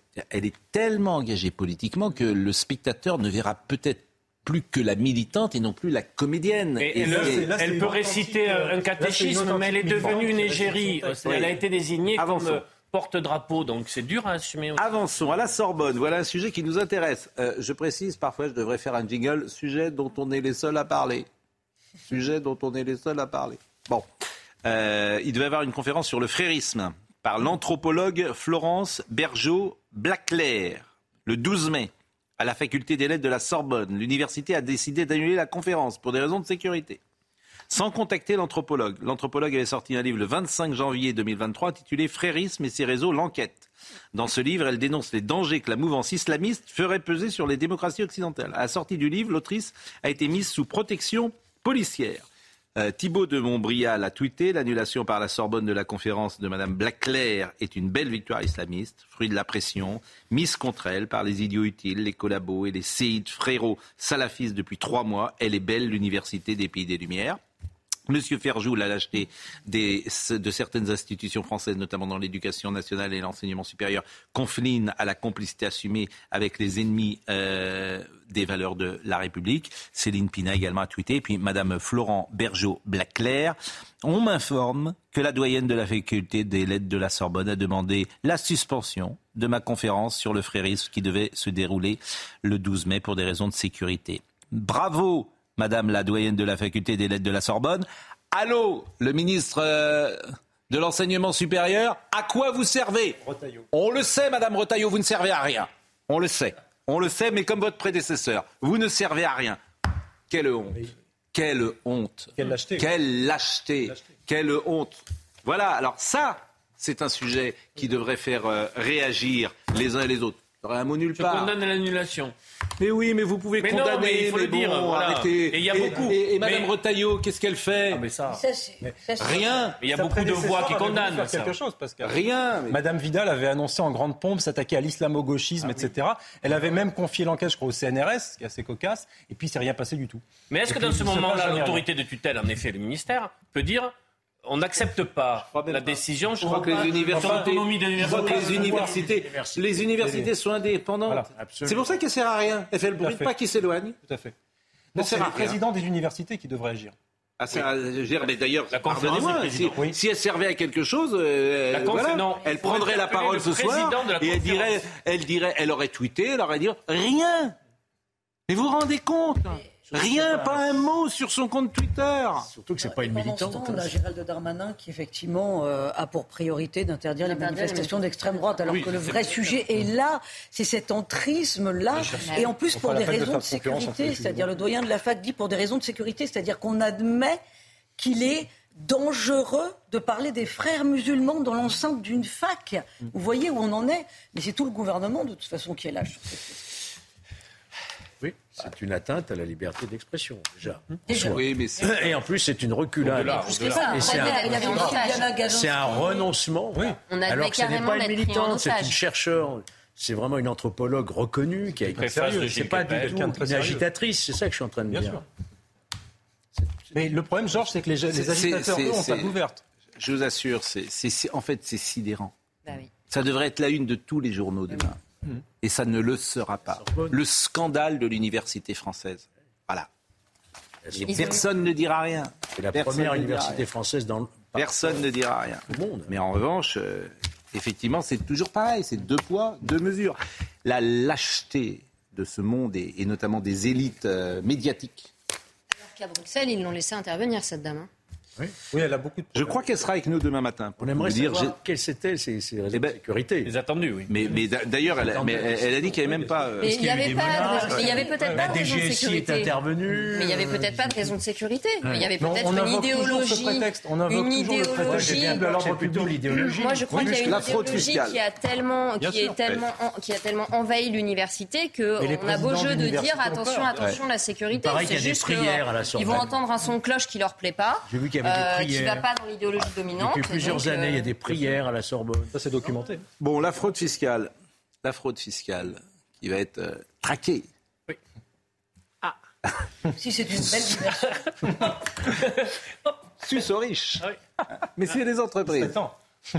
est tellement engagée politiquement que le spectateur ne verra peut-être plus que la militante et non plus la comédienne. elle, peut réciter un catéchisme, mais elle est devenue une égérie. Elle a été désignée comme euh, porte-drapeau, donc c'est dur à assumer. Avançons à la Sorbonne. Voilà un sujet qui nous intéresse. Euh, je précise, parfois je devrais faire un jingle, sujet dont on est les seuls à parler. Sujet dont on est les seuls à parler. Bon, euh, il devait avoir une conférence sur le frérisme par l'anthropologue Florence Bergeau-Blaclair le 12 mai à la faculté des lettres de la Sorbonne. L'université a décidé d'annuler la conférence pour des raisons de sécurité. Sans contacter l'anthropologue. L'anthropologue avait sorti un livre le 25 janvier 2023 intitulé Frérisme et ses réseaux, l'enquête. Dans ce livre, elle dénonce les dangers que la mouvance islamiste ferait peser sur les démocraties occidentales. À la sortie du livre, l'autrice a été mise sous protection policière. Euh, Thibault de Montbrial a tweeté l'annulation par la Sorbonne de la conférence de Mme Blaclair est une belle victoire islamiste, fruit de la pression mise contre elle par les idiots utiles, les collabos et les séides frérots salafistes depuis trois mois. Elle est belle, l'université des pays des Lumières. Monsieur Ferjou, la lâcheté de certaines institutions françaises, notamment dans l'éducation nationale et l'enseignement supérieur, confine à la complicité assumée avec les ennemis euh, des valeurs de la République. Céline Pina également a tweeté. Et puis Madame Florent Bergeau-Blaclair. On m'informe que la doyenne de la faculté des lettres de la Sorbonne a demandé la suspension de ma conférence sur le frérisme qui devait se dérouler le 12 mai pour des raisons de sécurité. Bravo Madame la doyenne de la faculté des lettres de la Sorbonne. Allô, le ministre euh, de l'enseignement supérieur, à quoi vous servez? On le sait, Madame Retailleau, vous ne servez à rien. On le sait. On le sait, mais comme votre prédécesseur, vous ne servez à rien. Quelle honte. Quelle honte. Quelle lâcheté. Quelle lâcheté. Quelle honte. Voilà, alors ça, c'est un sujet qui devrait faire euh, réagir les uns et les autres un mot nulle part. Je condamne l'annulation. Mais oui, mais vous pouvez condamner. il faut le dire. Arrêtez. Et il y a beaucoup. Et, Madame Retailleau, qu'est-ce qu'elle fait ah, mais ça... Rien. Il y a beaucoup de voix qui condamnent. quelque chose, Pascal. Rien. Madame Vidal avait annoncé en grande pompe s'attaquer à l'islamo-gauchisme, ah etc. Elle avait même confié l'enquête, je crois, au CNRS, ce qui est assez cocasse. Et puis, c'est rien passé du tout. Mais est-ce que dans ce moment-là, l'autorité de tutelle, en effet, le ministère, peut dire on n'accepte pas la décision. Je, crois, que les universités, les universités, les universités sont indépendantes. c'est pour ça qu'elle sert à rien. Elle fait le bruit de pas qui s'éloigne. Tout à fait. C'est le président des universités qui devrait agir. Ah, mais d'ailleurs, pardonnez-moi, si, elle servait à quelque chose, euh, elle prendrait la parole ce soir et elle dirait, elle dirait, elle aurait tweeté, elle aurait dit rien. Mais vous vous rendez compte Rien, pas un mot sur son compte Twitter. Surtout que c'est pas une militante. On a Gérald Darmanin qui effectivement euh, a pour priorité d'interdire les manifestations d'extrême droite, alors que le vrai sujet est là, c'est cet entrisme là, et en plus pour des raisons de sécurité, c'est-à-dire le doyen de la fac dit pour des raisons de sécurité, c'est-à-dire qu'on admet qu'il est dangereux de parler des frères musulmans dans l'enceinte d'une fac. Vous voyez où on en est, mais c'est tout le gouvernement de toute façon qui est là sur cette question. C'est une atteinte à la liberté d'expression, déjà. Oui, mais Et en plus, c'est une reculade. c'est un, renoncement. Oui. Alors que ce n'est pas une militante, c'est une chercheure. C'est vraiment une anthropologue reconnue qui a été sérieuse. C'est pas du tout une agitatrice, c'est ça que je suis en train de dire. Mais le problème, Georges, c'est que les, agitateurs eux, ont pas ouverte. Je vous assure, en fait, c'est sidérant. Bah ça devrait être la une de tous les journaux demain. Mm. Et ça ne le sera pas. Le scandale de l'université française. Voilà. personne ne dira rien. C'est la première université française dans le Personne ne dira rien. Monde. Mais en revanche, euh, effectivement, c'est toujours pareil. C'est deux poids, deux mesures. La lâcheté de ce monde et, notamment des élites euh, médiatiques. Alors qu'à Bruxelles, ils l'ont laissé intervenir, cette dame. Hein. Oui. elle a beaucoup de Je crois qu'elle sera avec nous demain matin. On aimerait dire savoir quelles étaient ces, raisons eh ben, de sécurité. Les attendus, oui. Mais, mais d'ailleurs, elle, elle, a dit qu'il n'y avait même pas. Euh, mais il n'y avait, avait peut-être pas de raison de sécurité. est intervenue. Mais il n'y avait peut-être pas de raison de sécurité. Il y avait peut-être une idéologie. Une idéologie. Moi, je crois qu'il y a une idéologie qui a tellement, qui est tellement, qui a tellement envahi l'université qu'on a beau jeu de dire attention, attention, la sécurité. Pareil qu'il y a des prières à la Ils vont entendre un son de cloche qui leur plaît pas. J'ai vu qu'il y avait euh, prières. Qui va pas dans l'idéologie dominante. Depuis plusieurs années, il y a euh, des prières à la Sorbonne. Ça, c'est documenté. Bon, la fraude fiscale. La fraude fiscale qui va être euh, traquée. Oui. Ah. si c'est une belle diversion. Suisse aux riches. Mais c'est des entreprises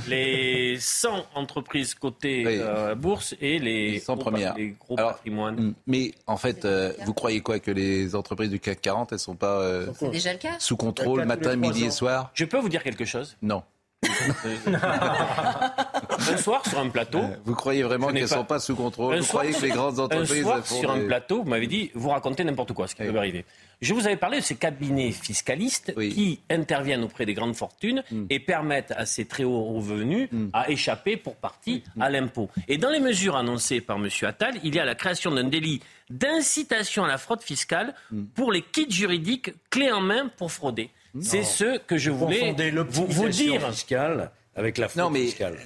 les 100 entreprises cotées euh, bourse et les, 100 premières. Les gros patrimoines. Mm, mais en fait, euh, vous croyez quoi que les entreprises du CAC 40, elles sont pas euh, déjà le cas. sous contrôle matin, midi et soir? Je peux vous dire quelque chose? Non. un soir sur un plateau. Vous croyez vraiment qu'elles ne sont pas sous contrôle Vous croyez que les grandes entreprises. Un soir sur un plateau, vous m'avez dit, vous racontez n'importe quoi, ce qui peut arriver. Je vous avais parlé de ces cabinets fiscalistes qui interviennent auprès des grandes fortunes mm. et permettent à ces très hauts revenus mm. à échapper pour partie mm. à l'impôt. Et dans les mesures annoncées par M. Attal, il y a la création d'un délit d'incitation à la fraude fiscale pour les kits juridiques clés en main pour frauder. C'est ce que je voulais vous, vous, dire. fiscale avec la fraude non, mais fiscale.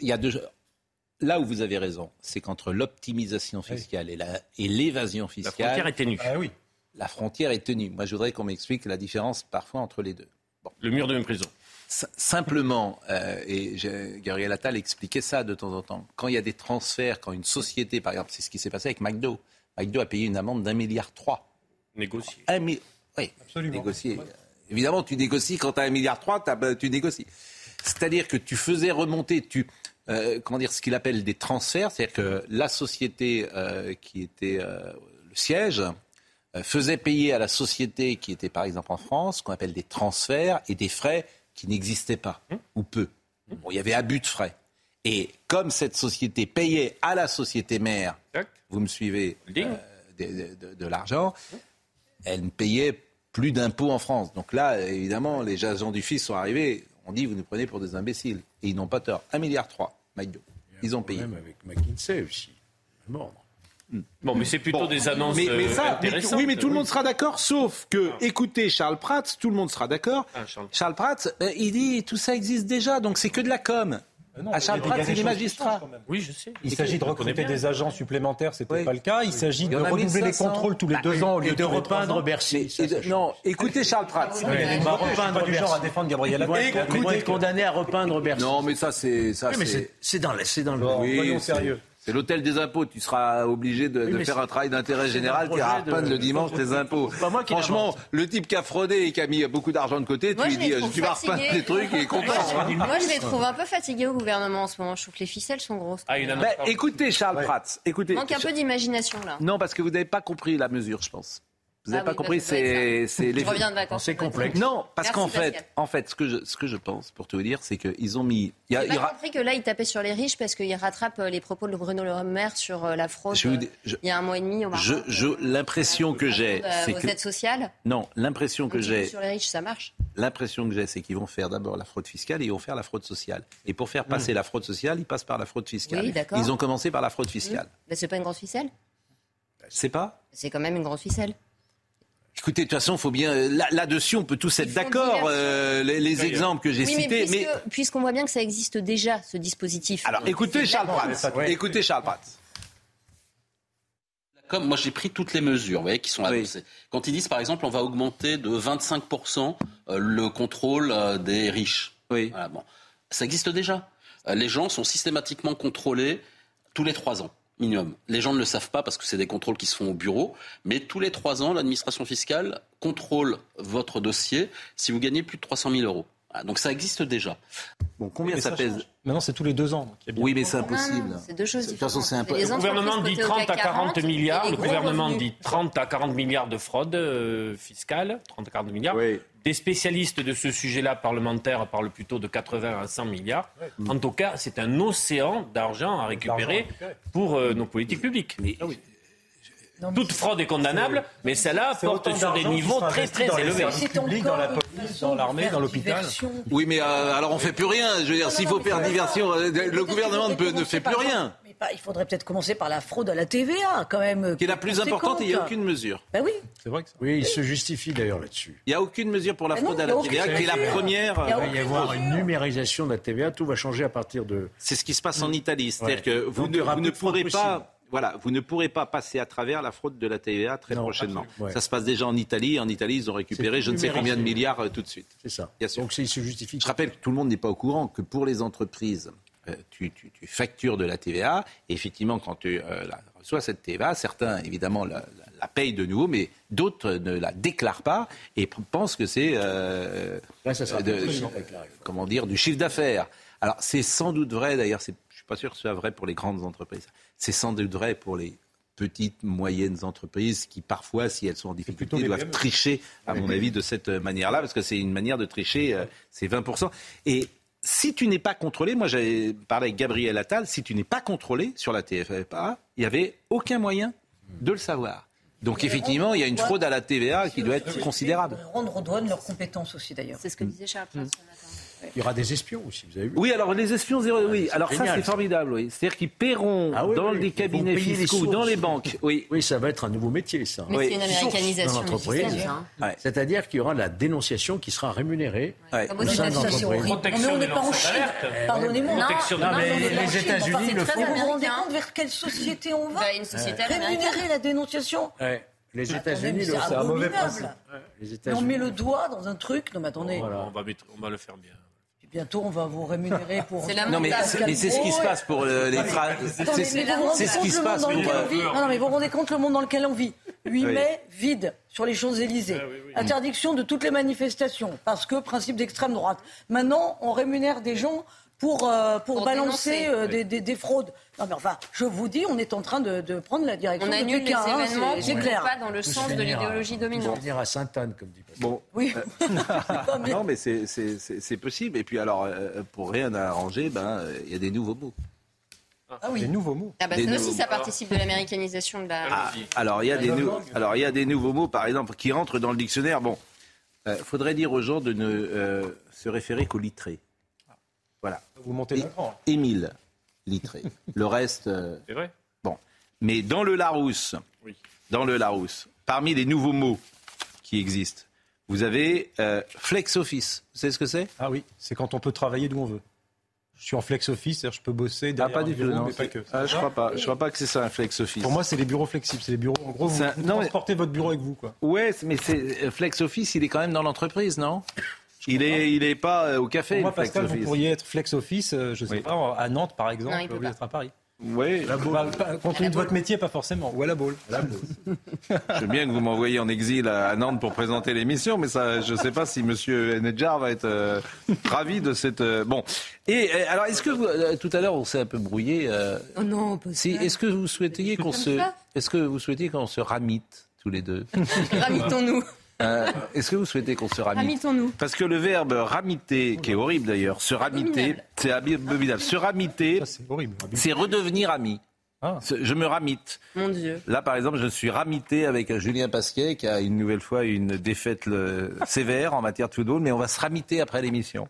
il y a deux, là où vous avez raison, c'est qu'entre l'optimisation fiscale et l'évasion fiscale. La frontière est ténue. Ah oui la frontière est tenue. Moi, je voudrais qu'on m'explique la différence parfois entre les deux. Le mur de même prison. simplement, euh, et Gabriel Attal expliquait ça de temps en temps, quand il y a des transferts, quand une société, par exemple, c'est ce qui s'est passé avec McDo, McDo a payé une amende d'un milliard trois. Négocié. Oui, Absolument. négocié. Évidemment, tu négocies quand tu as un milliard trois, tu négocies. C'est-à-dire que tu faisais remonter, tu, euh, comment dire, ce qu'il appelle des transferts, c'est-à-dire que la société euh, qui était le siège, euh, faisait payer à la société qui était par exemple en France ce qu'on appelle des transferts et des frais qui n'existaient pas mmh. ou peu. Bon, il y avait abus de frais. Et comme cette société payait à la société mère, vous me suivez, euh, de, l'argent, elle ne payait plus d'impôts en France. Donc là, évidemment, les agents du fils sont arrivés, on dit vous nous prenez pour des imbéciles. Et ils n'ont pas tort. 1,3 milliard, McDo. Ils ont payé. Même avec McKinsey aussi. Bon, mais c'est plutôt des annonces mais, mais ça, oui, mais tout le monde sera d'accord, sauf que, écoutez Charles Prats, tout le monde sera d'accord. Ah, Charles. Prats, euh, il dit tout ça existe déjà, donc c'est que de la com. Non, à Charles Prats, c'est des magistrats. Oui, je sais. Il s'agit de recruter des agents supplémentaires, c'est pas le cas. Il s'agit de renouveler les contrôles tous les bah, deux ans au lieu de repeindre Bercy. non, écoutez Charles Prats. Il va repeindre du genre à défendre Gabriel Attal. Ils vont être condamnés à repeindre Bercy. Non, mais ça, c'est. C'est dans le. Oui, sérieux. C'est l'hôtel des impôts. Tu seras obligé de, faire un travail d'intérêt général qui de... le dimanche tes impôts. Franchement, le type qui a fraudé et qui a mis beaucoup d'argent de côté, tu lui dis tu vas repeindre tes trucs et content. Moi, je les trouve un peu fatigués au gouvernement en ce moment. Je trouve que les ficelles sont grosses. Ah, bah, écoutez, Charles Prats. Écoutez. Il manque un peu d'imagination là. Non, parce que vous n'avez pas compris la mesure, je pense. Vous n'avez ah pas compris, c'est les. Je reviens de vacances. C'est complexe. Non, parce qu'en fait, en fait, ce que je, ce que je pense, pour te dire, c'est qu'ils ont mis. Il a, pas compris que là, ils tapaient sur les riches parce qu'ils rattrapent euh, les propos de Bruno Le Maire sur euh, la fraude. Euh, il y a un mois et demi. je, je l'impression que j'ai, c'est que. aides sociales. Non, l'impression que j'ai. Sur les riches, ça marche. L'impression que j'ai, c'est qu'ils vont faire d'abord la fraude fiscale et ils vont faire la fraude sociale. Et pour faire passer hmm. la fraude sociale, ils passent par la fraude fiscale. Oui, ils ont commencé par la fraude fiscale. Mais hmm. Ben, c'est pas une grosse ficelle. C'est pas. C'est quand même une grosse ficelle. Écoutez, de toute façon, faut bien euh, là-dessus, on peut tous être d'accord. Euh, les, exemples que j'ai cités, mais, puisqu'on voit bien que ça existe déjà, ce dispositif. Alors, écoutez Charles Prats. Écoutez Charles Prats. Comme moi, j'ai pris toutes les mesures, vous voyez, qui sont annoncées. Quand ils disent, par exemple, on va augmenter de 25 euh, le contrôle des riches. Oui. bon, ça existe déjà. Les gens sont systématiquement contrôlés tous les trois ans minimum. Les gens ne le savent pas parce que c'est des contrôles qui se font au bureau, mais tous les trois ans, l'administration fiscale contrôle votre dossier si vous gagnez plus de 300 000 euros. Donc ça existe déjà. Bon, combien ça, pèse Maintenant, c'est tous les deux ans. oui, mais c'est impossible. C'est deux choses. De toute façon, c'est impossible. Le gouvernement dit 30 à 40 milliards. Le gouvernement dit 30 à 40 milliards de fraude euh, fiscale. 30 à 40 milliards. Oui. Des spécialistes de ce sujet-là, parlementaires, parlent plutôt de 80 à 100 milliards. En tout cas, c'est un océan d'argent à récupérer pour euh, nos politiques publiques. Mais, Toute fraude est condamnable, mais celle-là porte sur des niveaux très très élevés. dans la police, dans l'armée, dans l'hôpital. Oui, mais euh, alors on fait plus rien. Je veux dire, s'il faut faire diversion, euh, le gouvernement ne, peut, ne fait plus rien. il faudrait peut-être commencer par la fraude à la TVA, quand même. Qui est la plus importante et il n'y a aucune mesure. Ben oui. C'est vrai que ça... Oui, il se justifie d'ailleurs là-dessus. Il n'y a aucune mesure pour la Ben fraude à la TVA, qui est la première. Il va y avoir une numérisation de la TVA, tout va changer à partir de. C'est ce qui se passe en Italie. C'est-à-dire que vous ne, vous ne pourrez pas voilà, vous ne pourrez pas passer à travers la fraude de la TVA très prochainement. Ouais. Ça se passe déjà en Italie. En Italie, ils ont récupéré je ne sais combien de milliards euh, tout de suite. C'est ça. Bien sûr. Donc il se justifie. Je rappelle que tout le monde n'est pas au courant que pour les entreprises, euh, tu, tu, tu, factures de la TVA. Et effectivement, quand tu euh, la, reçois cette TVA, certains évidemment la, la, la, payent de nouveau, mais d'autres ne la déclarent pas et pensent que c'est euh, comment dire du chiffre d'affaires. Alors c'est sans doute vrai. D'ailleurs, c'est pas sûr que ce soit vrai pour les grandes entreprises. C'est sans doute vrai pour les petites, moyennes entreprises qui, parfois, si elles sont en difficulté, doivent tricher, à mon avis, de cette manière-là, parce que c'est une manière de tricher, euh, c'est 20%. Et si tu n'es pas contrôlé, moi j'avais parlé avec Gabriel Attal, si tu n'es pas contrôlé sur la TFA, il n'y avait aucun moyen de le savoir. Donc effectivement, il y a une fraude à la TVA qui doit être considérable. Rendre aux douanes leurs compétences aussi d'ailleurs. C'est ce que disait Charles Prince ce matin. Il y aura des espions aussi, vous avez vu Oui, alors les espions, zéro, oui. Alors ça, c'est formidable, oui. C'est-à-dire qu'ils paieront ah, oui, dans oui, des cabinets fiscaux, dans les banques. Oui. oui, ça va être un nouveau métier, ça. Mais oui. c'est une américanisation. Hein. C'est-à-dire qu'il y aura de la dénonciation qui sera rémunérée ouais. au sein de l'entreprise. Protection des lanceurs Pardonnez-moi. Protection non, non, les États-Unis le font. Vous vous rendez compte vers quelle société on va Une société Rémunérer la dénonciation les États-Unis. C'est un mauvais principe. On met le doigt dans un truc. Non, mais attendez. On va le faire bien. Bientôt, on va vous rémunérer pour. C'est la non, mais c'est ce qui se passe pour les phrases. C'est ce qui se passe pour. Non, mais vous vous rendez compte le monde dans lequel on vit 8 mai, vide sur les Champs-Élysées. Interdiction de toutes les manifestations, parce que principe d'extrême droite. Maintenant, on rémunère des gens pour, euh, pour, pour, balancer euh, des, des, des, fraudes. Non, mais enfin, je vous dis, on est en train de, de prendre la direction on de annule Pékin. les événements c'est clair. pas dans le sens de l'idéologie dominante. venir à Sainte-Anne, comme dit Pascal. Bon. Oui. Euh, non, mais c'est possible. Et puis, alors, euh, pour rien arranger, ben, il y a des nouveaux mots. Ah oui. Des nouveaux mots. Ah bah ça aussi, ça participe de l'américanisation de la. Ah, alors, il y a des alors il y a des nouveaux mots, par exemple, qui rentrent dans le dictionnaire. Bon, il euh, faudrait dire aux gens de ne euh, se référer qu'au littré. Voilà. Vous montez l'écran. Émile Littré. Le reste. Euh, C'est vrai. Bon. Mais dans le Larousse, oui. dans le Larousse, parmi les nouveaux mots qui existent, vous avez euh, flex office. Vous savez ce que c'est? Ah oui, c'est quand on peut travailler d'où on veut. Je suis en flex office, c'est-à-dire je peux bosser derrière ah, pas du bureau, tout, non, mais pas que. Ah, je crois pas. Je crois pas que c'est ça un flex office. Pour moi, c'est les bureaux flexibles. C'est les bureaux. En gros, vous, un... vous non, transportez mais... votre bureau avec vous, quoi. Ouais, mais c'est flex office. Il est quand même dans l'entreprise, non? Il est, il est pas au café. Pour moi, Pascal, vous pourriez être flex office, je sais oui. pas, à Nantes par exemple, non, au lieu d'être à Paris. Oui. Bah, compte tenu de votre métier, pas forcément. Ou à la boule. je veux bien que vous m'envoyiez en exil à Nantes pour présenter l'émission, mais ça, je ne sais pas si Monsieur Nedjar va être euh, ravi de cette. Euh, bon. Et alors, est-ce que vous, euh, tout à l'heure, on s'est un peu brouillé. Euh, oh non, si, Est-ce que vous souhaitiez qu'on se, est-ce que vous souhaitiez qu'on se ramite tous les deux? Ramitons-nous. Euh, Est-ce que vous souhaitez qu'on se ramite Ramitons-nous. Parce que le verbe ramiter, qui est horrible d'ailleurs, se ramiter, c'est abominable. Se ramiter, c'est redevenir ami. Ah. Je me ramite. Mon Dieu. Là, par exemple, je suis ramité avec Julien Pasquet, qui a une nouvelle fois une défaite le... sévère en matière de football, mais on va se ramiter après l'émission.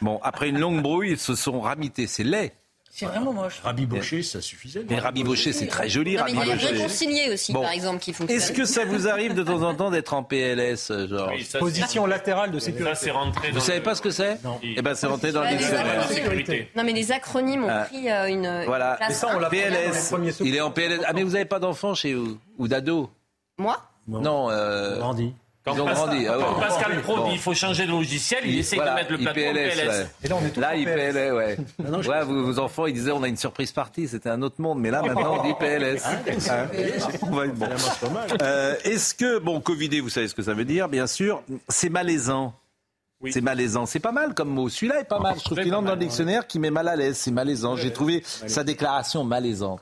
Bon, après une longue brouille, ils se sont ramités. C'est laid. C'est vraiment moche. Rabibocher, ça suffisait. Mais rabibocher, c'est très joli. Non, mais il y a réconcilier aussi, bon. par exemple, qui fonctionne. Est-ce que ça vous arrive de temps en temps d'être en PLS, genre oui, ça, Position latérale de sécurité. Ça, c'est rentré Vous savez le... pas ce que c'est Non. Eh ben, c'est rentré dans le dictionnaire. Non, mais les acronymes ont pris euh, une. Voilà. Ça, on l'a PLS. Il est en PLS. Ah, mais vous n'avez pas d'enfants chez vous Ou d'ados Moi? Non. Euh... Grandi. Quand Ils ont Pascal, grandi. Ah ouais. quand Pascal Pro dit il faut changer de logiciel, il, il essaie voilà, de mettre le plateau IPLS, PLS. Ouais. Et là, on est tous là, IPLS, ouais. Non, non, ouais vos, vos, enfants, ils disaient on a une surprise partie, c'était un autre monde, mais là, maintenant, on dit PLS. Ah, va être bon. Euh, Est-ce que, bon, Covidé, vous savez ce que ça veut dire, bien sûr, c'est malaisant. Oui. C'est malaisant. C'est pas mal comme mot. Celui-là est pas mal. Je trouve qu'il entre dans le dictionnaire qui met mal à l'aise. C'est malaisant. J'ai trouvé sa déclaration malaisante.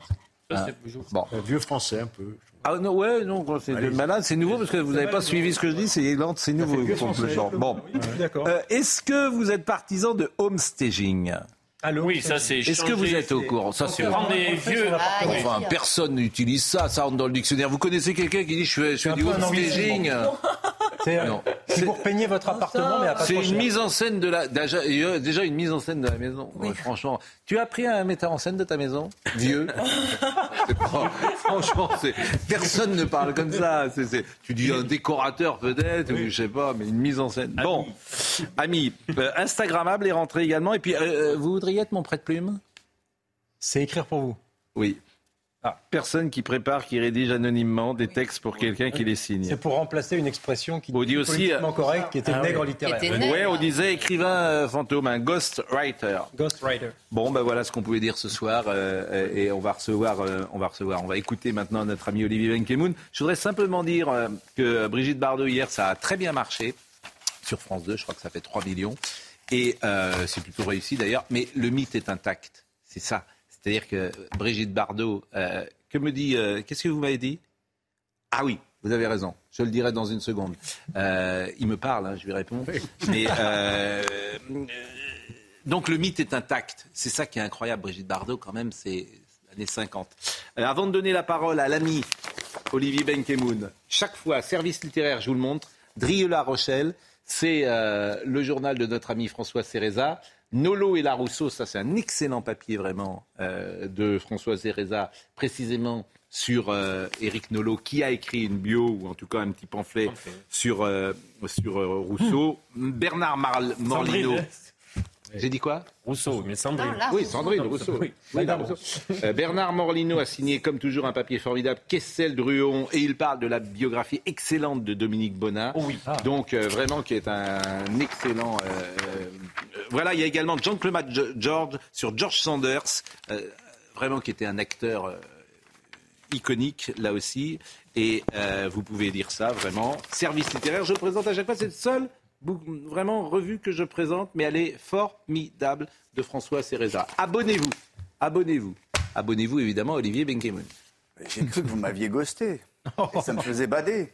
Hein. Bon. Un vieux français, un peu. Ah non, ouais, non, c'est malade, c'est nouveau parce que vous n'avez pas suivi ce que je dis, c'est lent, c'est nouveau complètement. Bon, oui, euh, est-ce que vous êtes partisan de homestaging oui, ça c'est. Est-ce que vous êtes au courant Ça c'est. des vieux. Ah, enfin, personne n'utilise ça. Ça rentre dans le dictionnaire. Vous connaissez quelqu'un qui dit je fais, je fais du home staging C'est pour peigner votre appartement, mais à pas C'est une mise en scène de la. Déjà, déjà une mise en scène de la maison. franchement, tu as pris un metteur en scène de ta maison Vieux. franchement, personne ne parle comme ça. Tu dis un décorateur peut-être, ou je sais pas, mais une mise en scène. Bon, ami, euh, Instagrammable est rentré également. Et puis, euh, vous voudriez être mon prête-plume C'est écrire pour vous. Oui. Ah. Personne qui prépare, qui rédige anonymement des textes pour quelqu'un qui les signe. C'est pour remplacer une expression qui on dit aussi politiquement correcte, qui était ah nègre littéraire. Oui, on disait écrivain euh, fantôme, un ghost writer. Ghost writer. Bon, ben voilà ce qu'on pouvait dire ce soir, euh, et on va recevoir, euh, on va recevoir, on va écouter maintenant notre ami Olivier Benkemoun. Je voudrais simplement dire que Brigitte Bardot hier, ça a très bien marché sur France 2. Je crois que ça fait 3 millions, et c'est plutôt réussi d'ailleurs. Mais le mythe est intact. C'est ça. C'est-à-dire que Brigitte Bardot, euh, que me dit, euh, qu'est-ce que vous m'avez dit? Ah oui, vous avez raison. Je le dirai dans une seconde. Euh, il me parle, hein, je lui réponds. Mais donc le mythe est intact. C'est ça qui est incroyable, Brigitte Bardot, quand même, c'est l'année 50. avant de donner la parole à l'ami Olivier Benkemoun, chaque fois, service littéraire, je vous le montre, Drieux-La Rochelle, c'est le journal de notre ami François Céréza. Nolo et la Rousseau, ça c'est un excellent papier vraiment euh, de François Zereza, précisément sur euh, Éric Nolo, qui a écrit une bio, ou en tout cas un petit pamphlet sur, euh, sur Rousseau. Bernard Morlino. J'ai dit quoi? Rousseau, mais Sandrine. oui, Sandrine, Rousseau. Euh, Bernard Morlino a signé, comme toujours, un papier formidable, Kessel Druon, et il parle de la biographie excellente de Dominique Bonnat. Oh oui. Ah. Donc, euh, vraiment, qui est un excellent. Euh, voilà, il y a également Jean-Claude George sur George Sanders, vraiment qui était un acteur iconique, là aussi. Et vous pouvez lire ça, vraiment. Service littéraire, je le présente à chaque fois, c'est le seul vraiment revue que je présente, mais elle est formidable de François Céréza. Abonnez-vous, abonnez-vous. Abonnez-vous évidemment Olivier Benkemoun. J'ai cru que vous m'aviez ghosté. ça me faisait bader.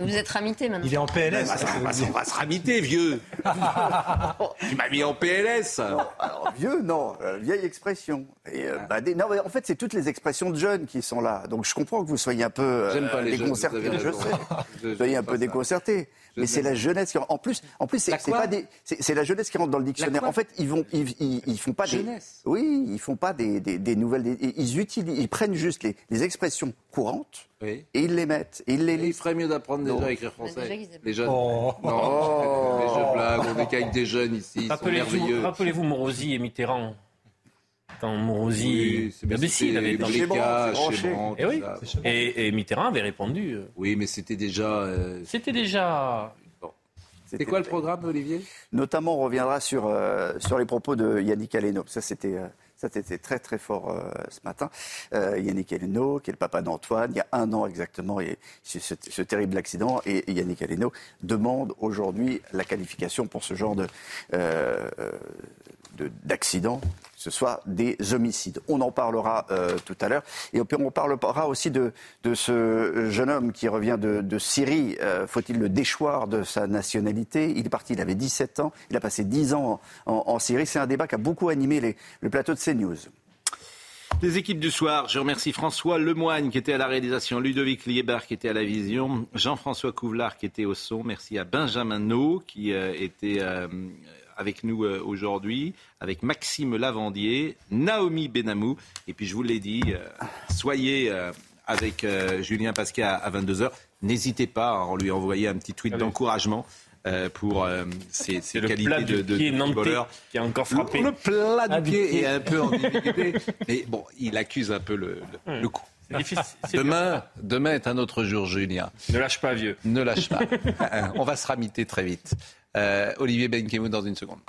Vous êtes ramité maintenant. Il est en PLS. on, va, se ramiter, vieux. tu m'as mis en PLS. alors, vieux, non. Euh, vieille expression. Et, euh, non, en fait, c'est toutes les expressions de jeunes qui sont là. Donc, je comprends que vous soyez un peu euh, déconcertés. Je sais. Vous soyez un peu déconcertés. Mais c'est la jeunesse qui en plus en plus c'est pas des c'est la jeunesse qui rentre dans le dictionnaire. En fait, ils vont ils, ils, font pas jeunesse. des oui ils font pas des, des, des nouvelles ils utilisent ils prennent juste les, les expressions courantes et ils les mettent et ils les lisent. Il ferait mieux d'apprendre déjà à écrire français. Les jeunes. Oh. Non, les jeux blagues, on est qu'avec des jeunes ici, Rappelez-vous rappelez Morosi et Mitterrand. Quand Morosi, oui, mais si, il avait et, oui. et, et, Mitterrand avait répondu. Euh, oui, mais c'était déjà. Euh, c'était déjà. C'était quoi le programme, Olivier? Notamment, on reviendra sur, euh, sur les propos de Yannick Aleno. Ça, c'était. Ça, c'était très très fort ce matin. Yannick Aleno, qui est le papa d'Antoine, il y a un an exactement, et ce, ce, terrible accident. Et Yannick Aleno demande aujourd'hui la qualification pour ce genre de, d'accident, que ce soit des homicides. On en parlera euh, tout à l'heure. Et on parlera aussi de, ce jeune homme qui revient de, Syrie. Euh, faut-il le déchoir de sa nationalité? Il est parti, il avait 17 ans. Il a passé 10 ans en, Syrie. C'est un débat qui a beaucoup animé le plateau de CNews. Les équipes du soir, je remercie François Lemoigne qui était à la réalisation, Ludovic Liebert qui était à la vision, Jean-François Couvlar qui était au son, merci à Benjamin No qui euh, était avec nous euh, aujourd'hui, avec Maxime Lavandier, Naomi Benamou. Et puis je vous l'ai dit, euh, soyez euh, avec Julien Pasquet à, 22h. N'hésitez pas à en lui envoyer un petit tweet d'encouragement. pour ses, qualités de, de, de qui a encore frappé. Le, plat du pied est un peu en difficulté, mais bon, il accuse un peu le, le, coup. Demain, demain est un autre jour, Julien. Ne lâche pas, vieux. Ne lâche pas. On va se ramiter très vite. Euh, Olivier Benkemou dans une seconde.